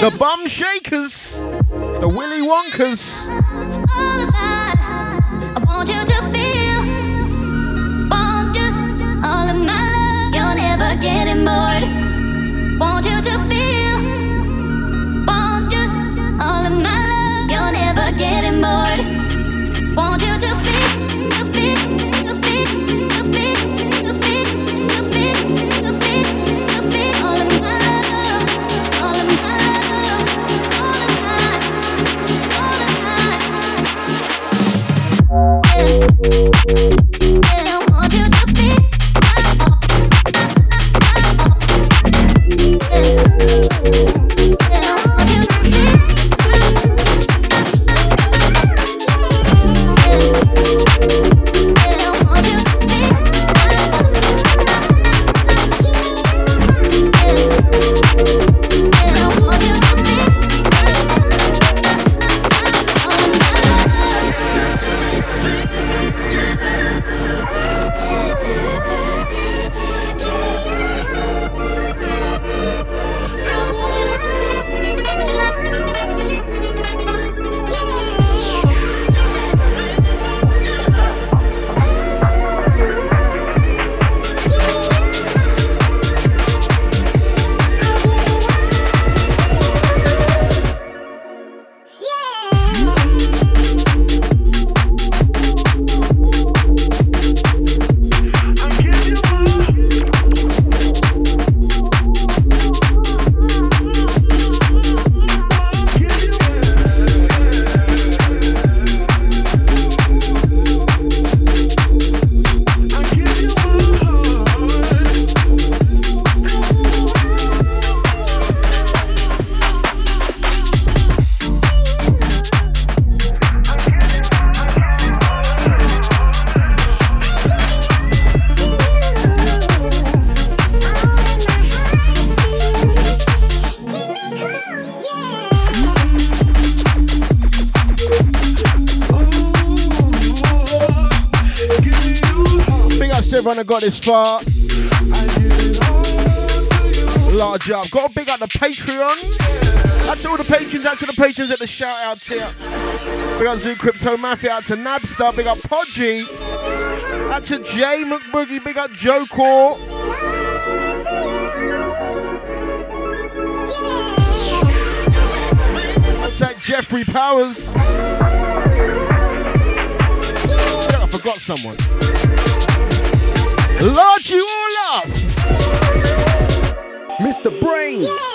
the bum shakers, the Willy Wonkers. Getting bored. Want you to feel, getting bored. Got this far. Large up. Got to big up the Patreons. To all the patrons, out to the patrons at the shout out here. Big up Zoo Crypto Mafia, out to Nabstar, big up Podgy. Out to Jay McBoogie, big up Joe Core. Jeffrey Powers. I forgot someone. Lord, you all up. Mr. Brainz.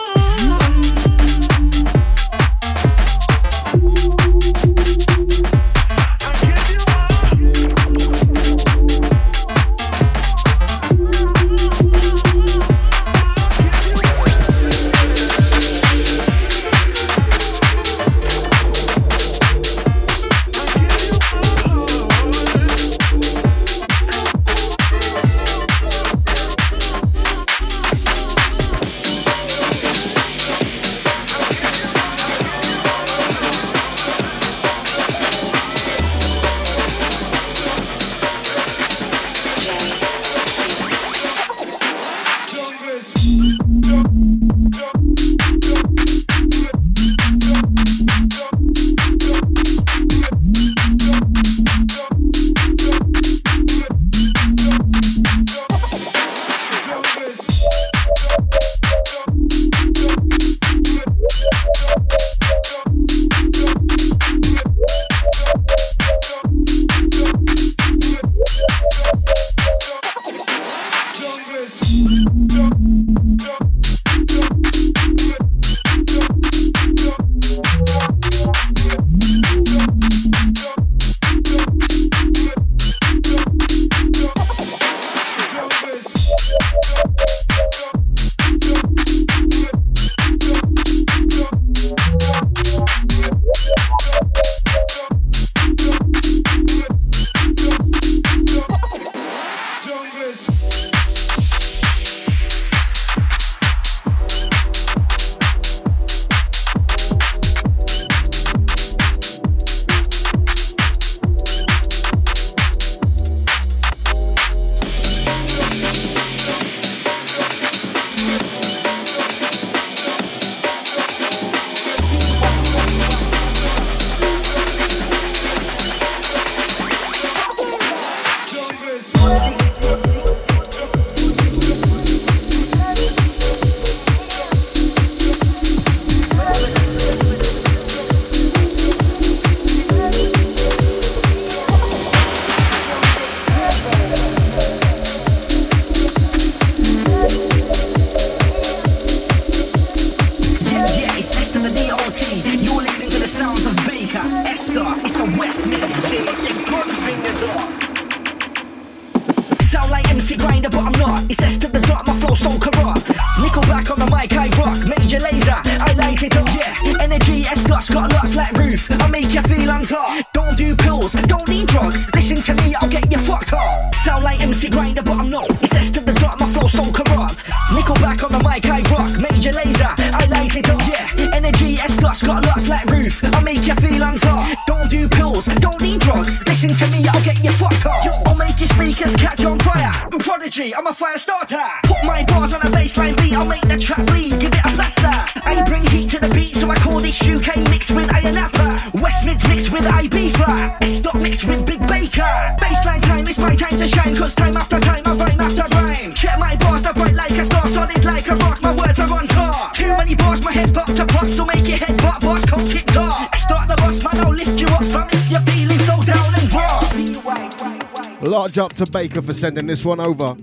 to Baker for sending this one over.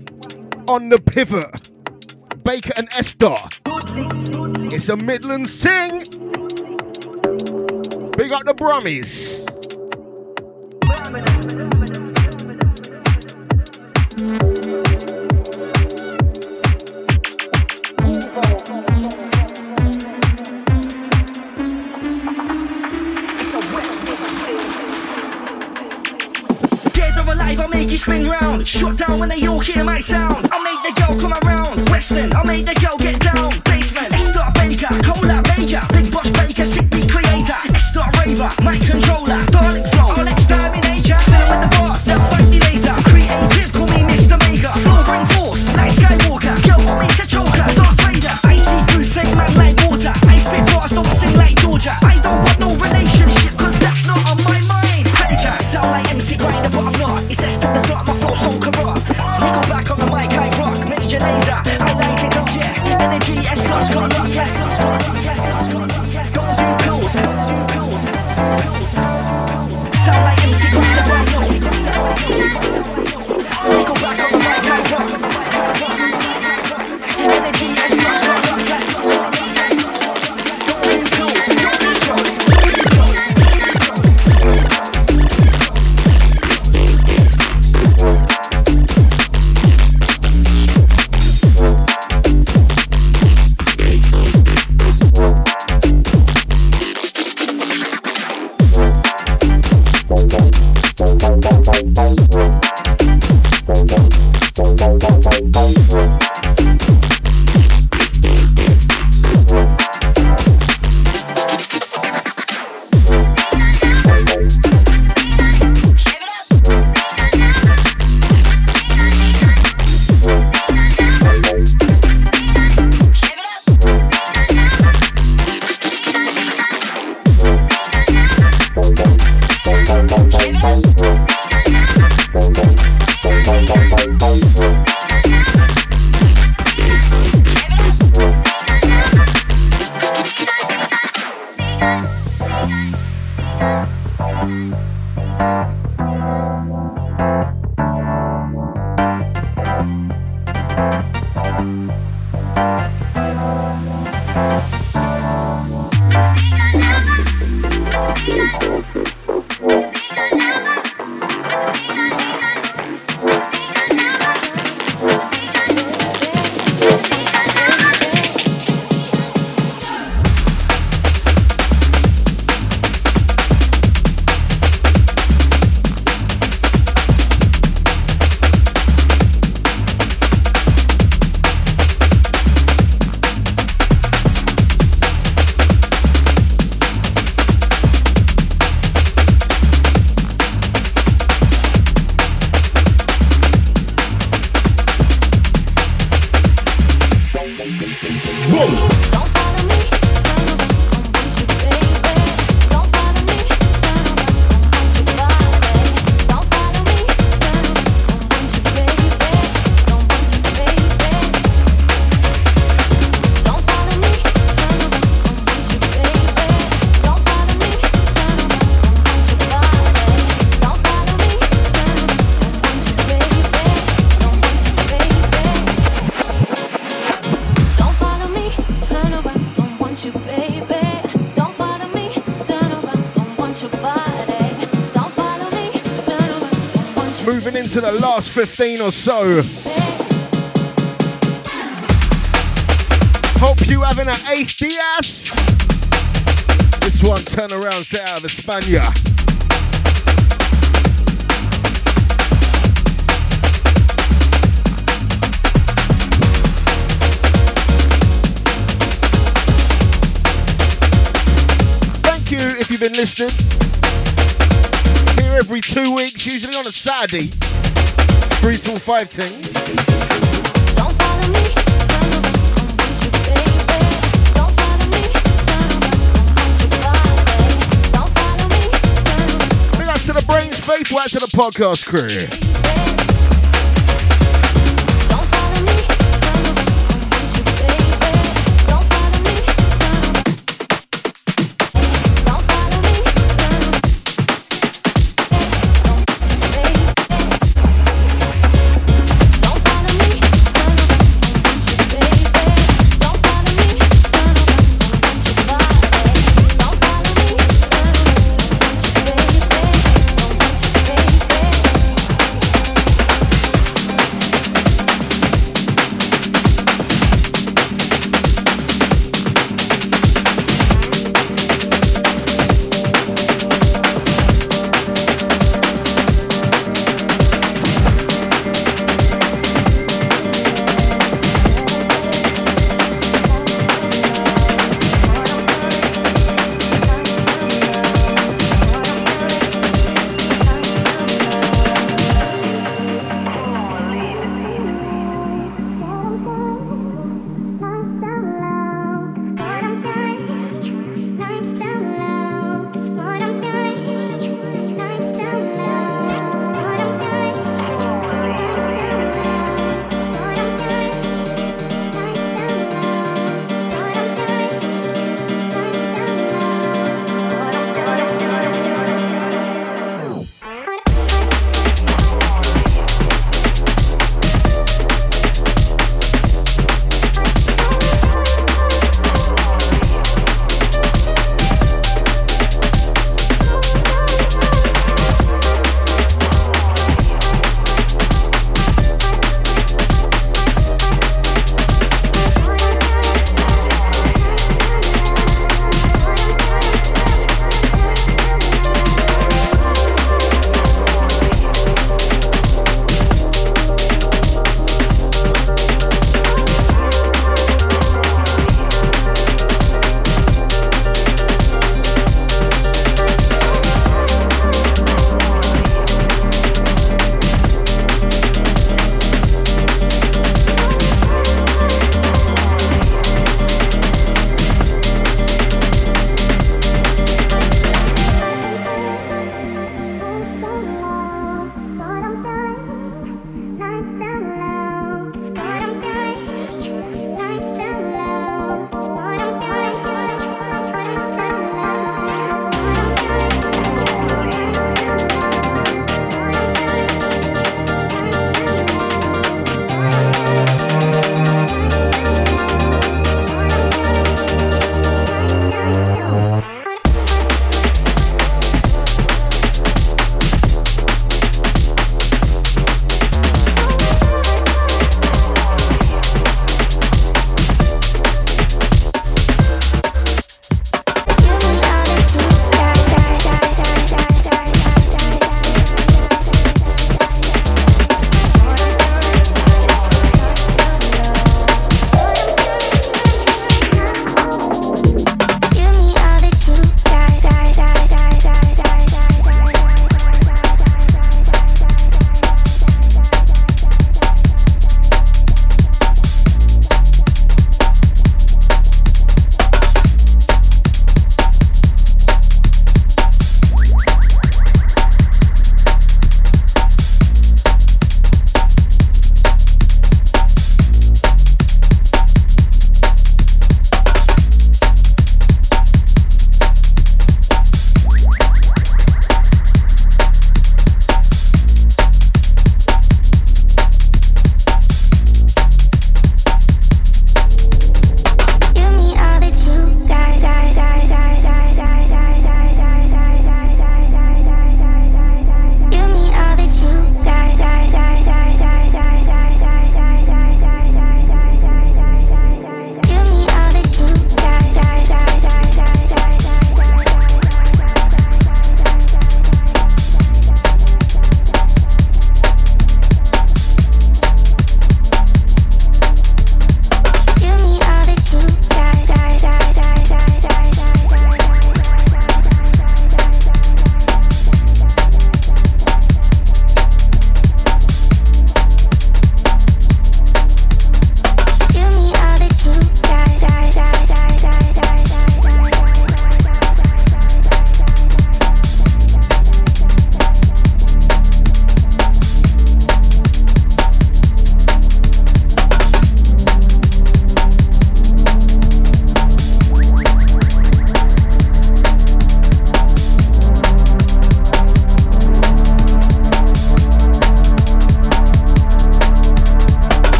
On the pivot, Baker and Esther. It's a Midlands thing. Big up the Brummies. 15 or so. Hope you having an ace Diaz. This one turn around straight out of España. if you've been listening. Here every two weeks, usually on a Saturday. Three till five up to the brain space, right to the podcast crew.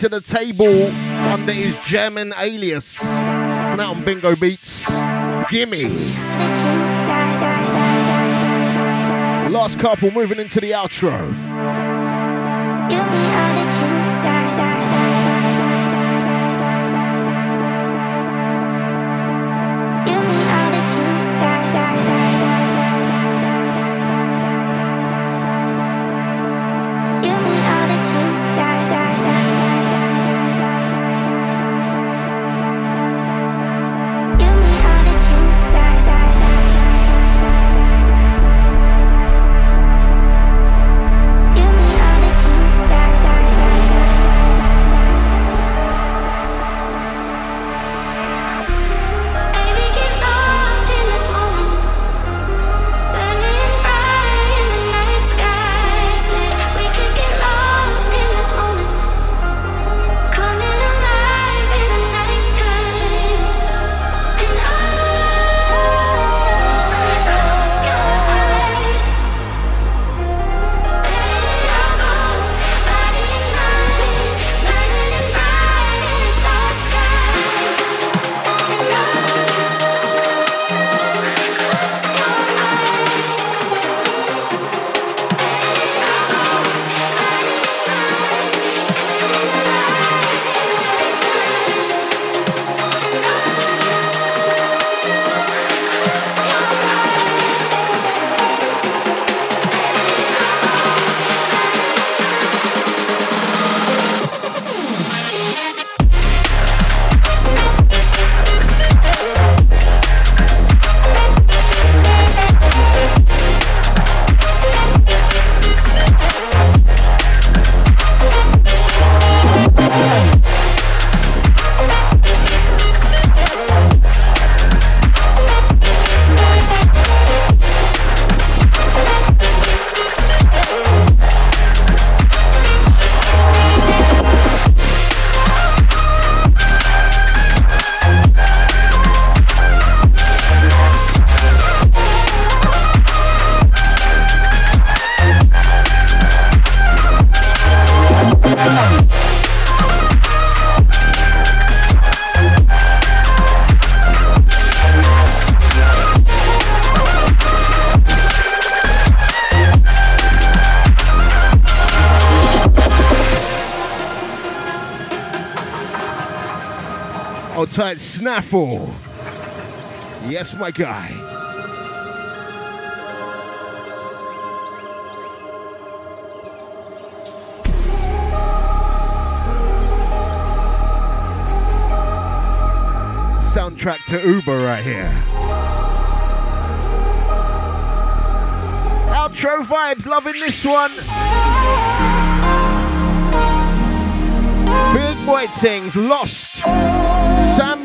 To the table under his German alias. Out on Bingo Beats. Gimme. Last couple moving into the outro. Tight, Snaffle. Yes, my guy. Soundtrack to Uber right here. Outro vibes, loving this one. Big Boy Things, Lost.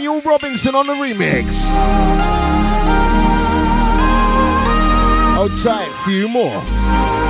Samuel Robinson on the remix. Hold tight, few more.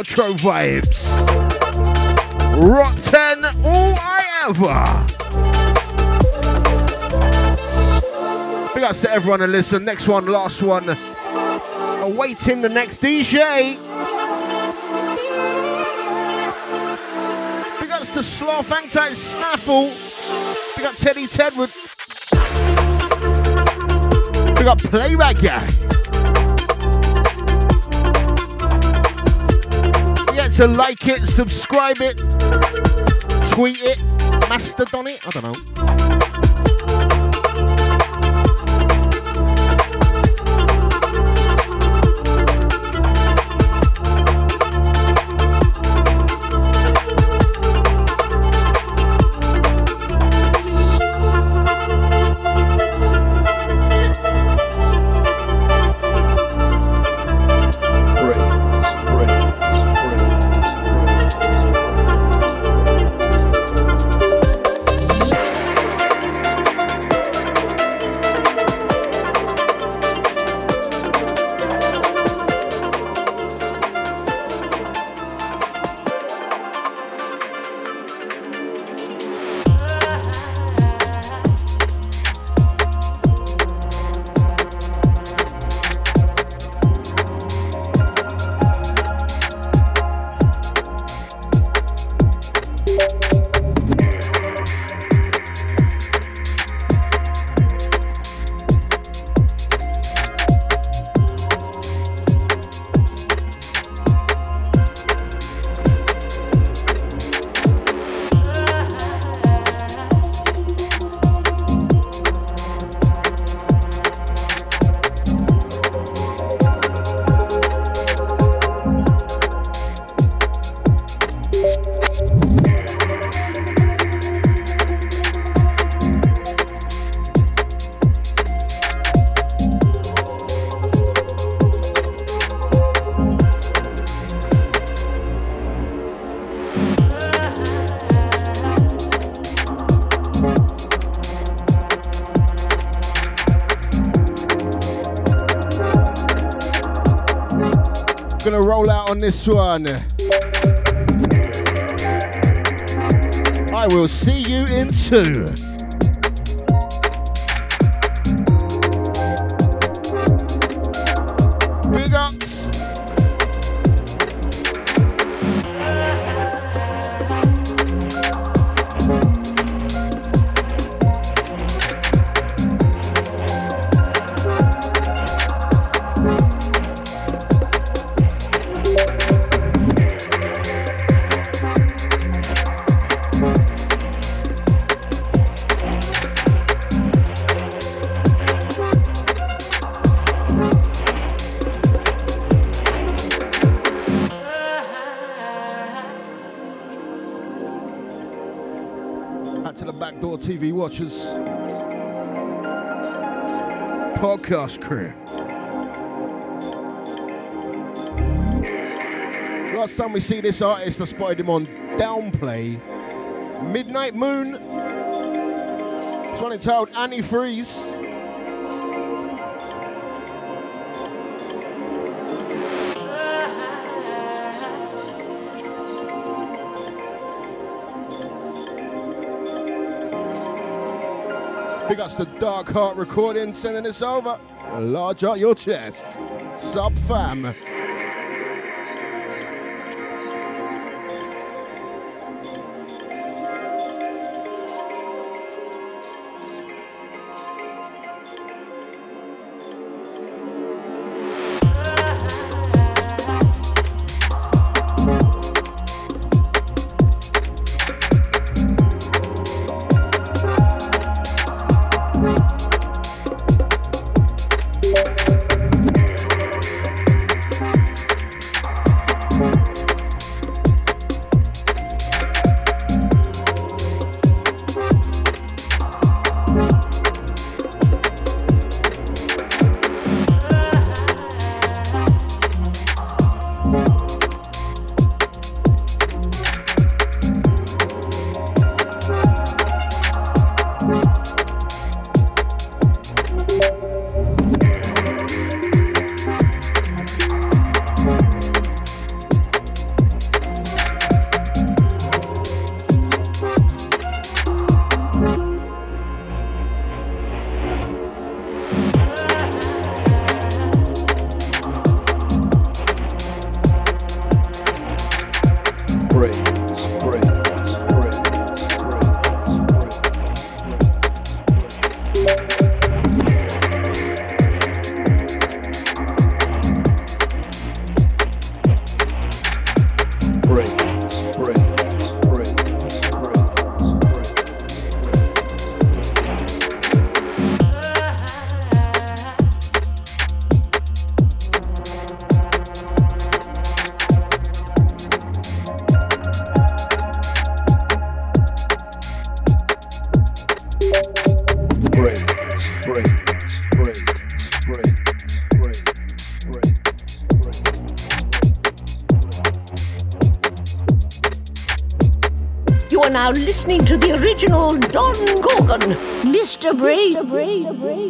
Outro vibes. Rotten all I ever. Big ups to everyone and listen. Next one, last one. Awaiting the next DJ. Big ups to Sloth, Hangtight, Snaffle. Big up Teddy Tedwood. Big up Playback Guy. To like it, subscribe it, tweet it, mastodon it. I don't know. Gonna roll out on this one. I will see you in two. TV watchers. Podcast crew. Last time we see this artist, I spotted him on Downplay. Midnight Moon. It's one entitled Antifreeze. Big ups to Dark Heart Recording sending this over. Large out your chest. Sub fam. Are now listening to the original Don Gorgon, Mr. Brainz.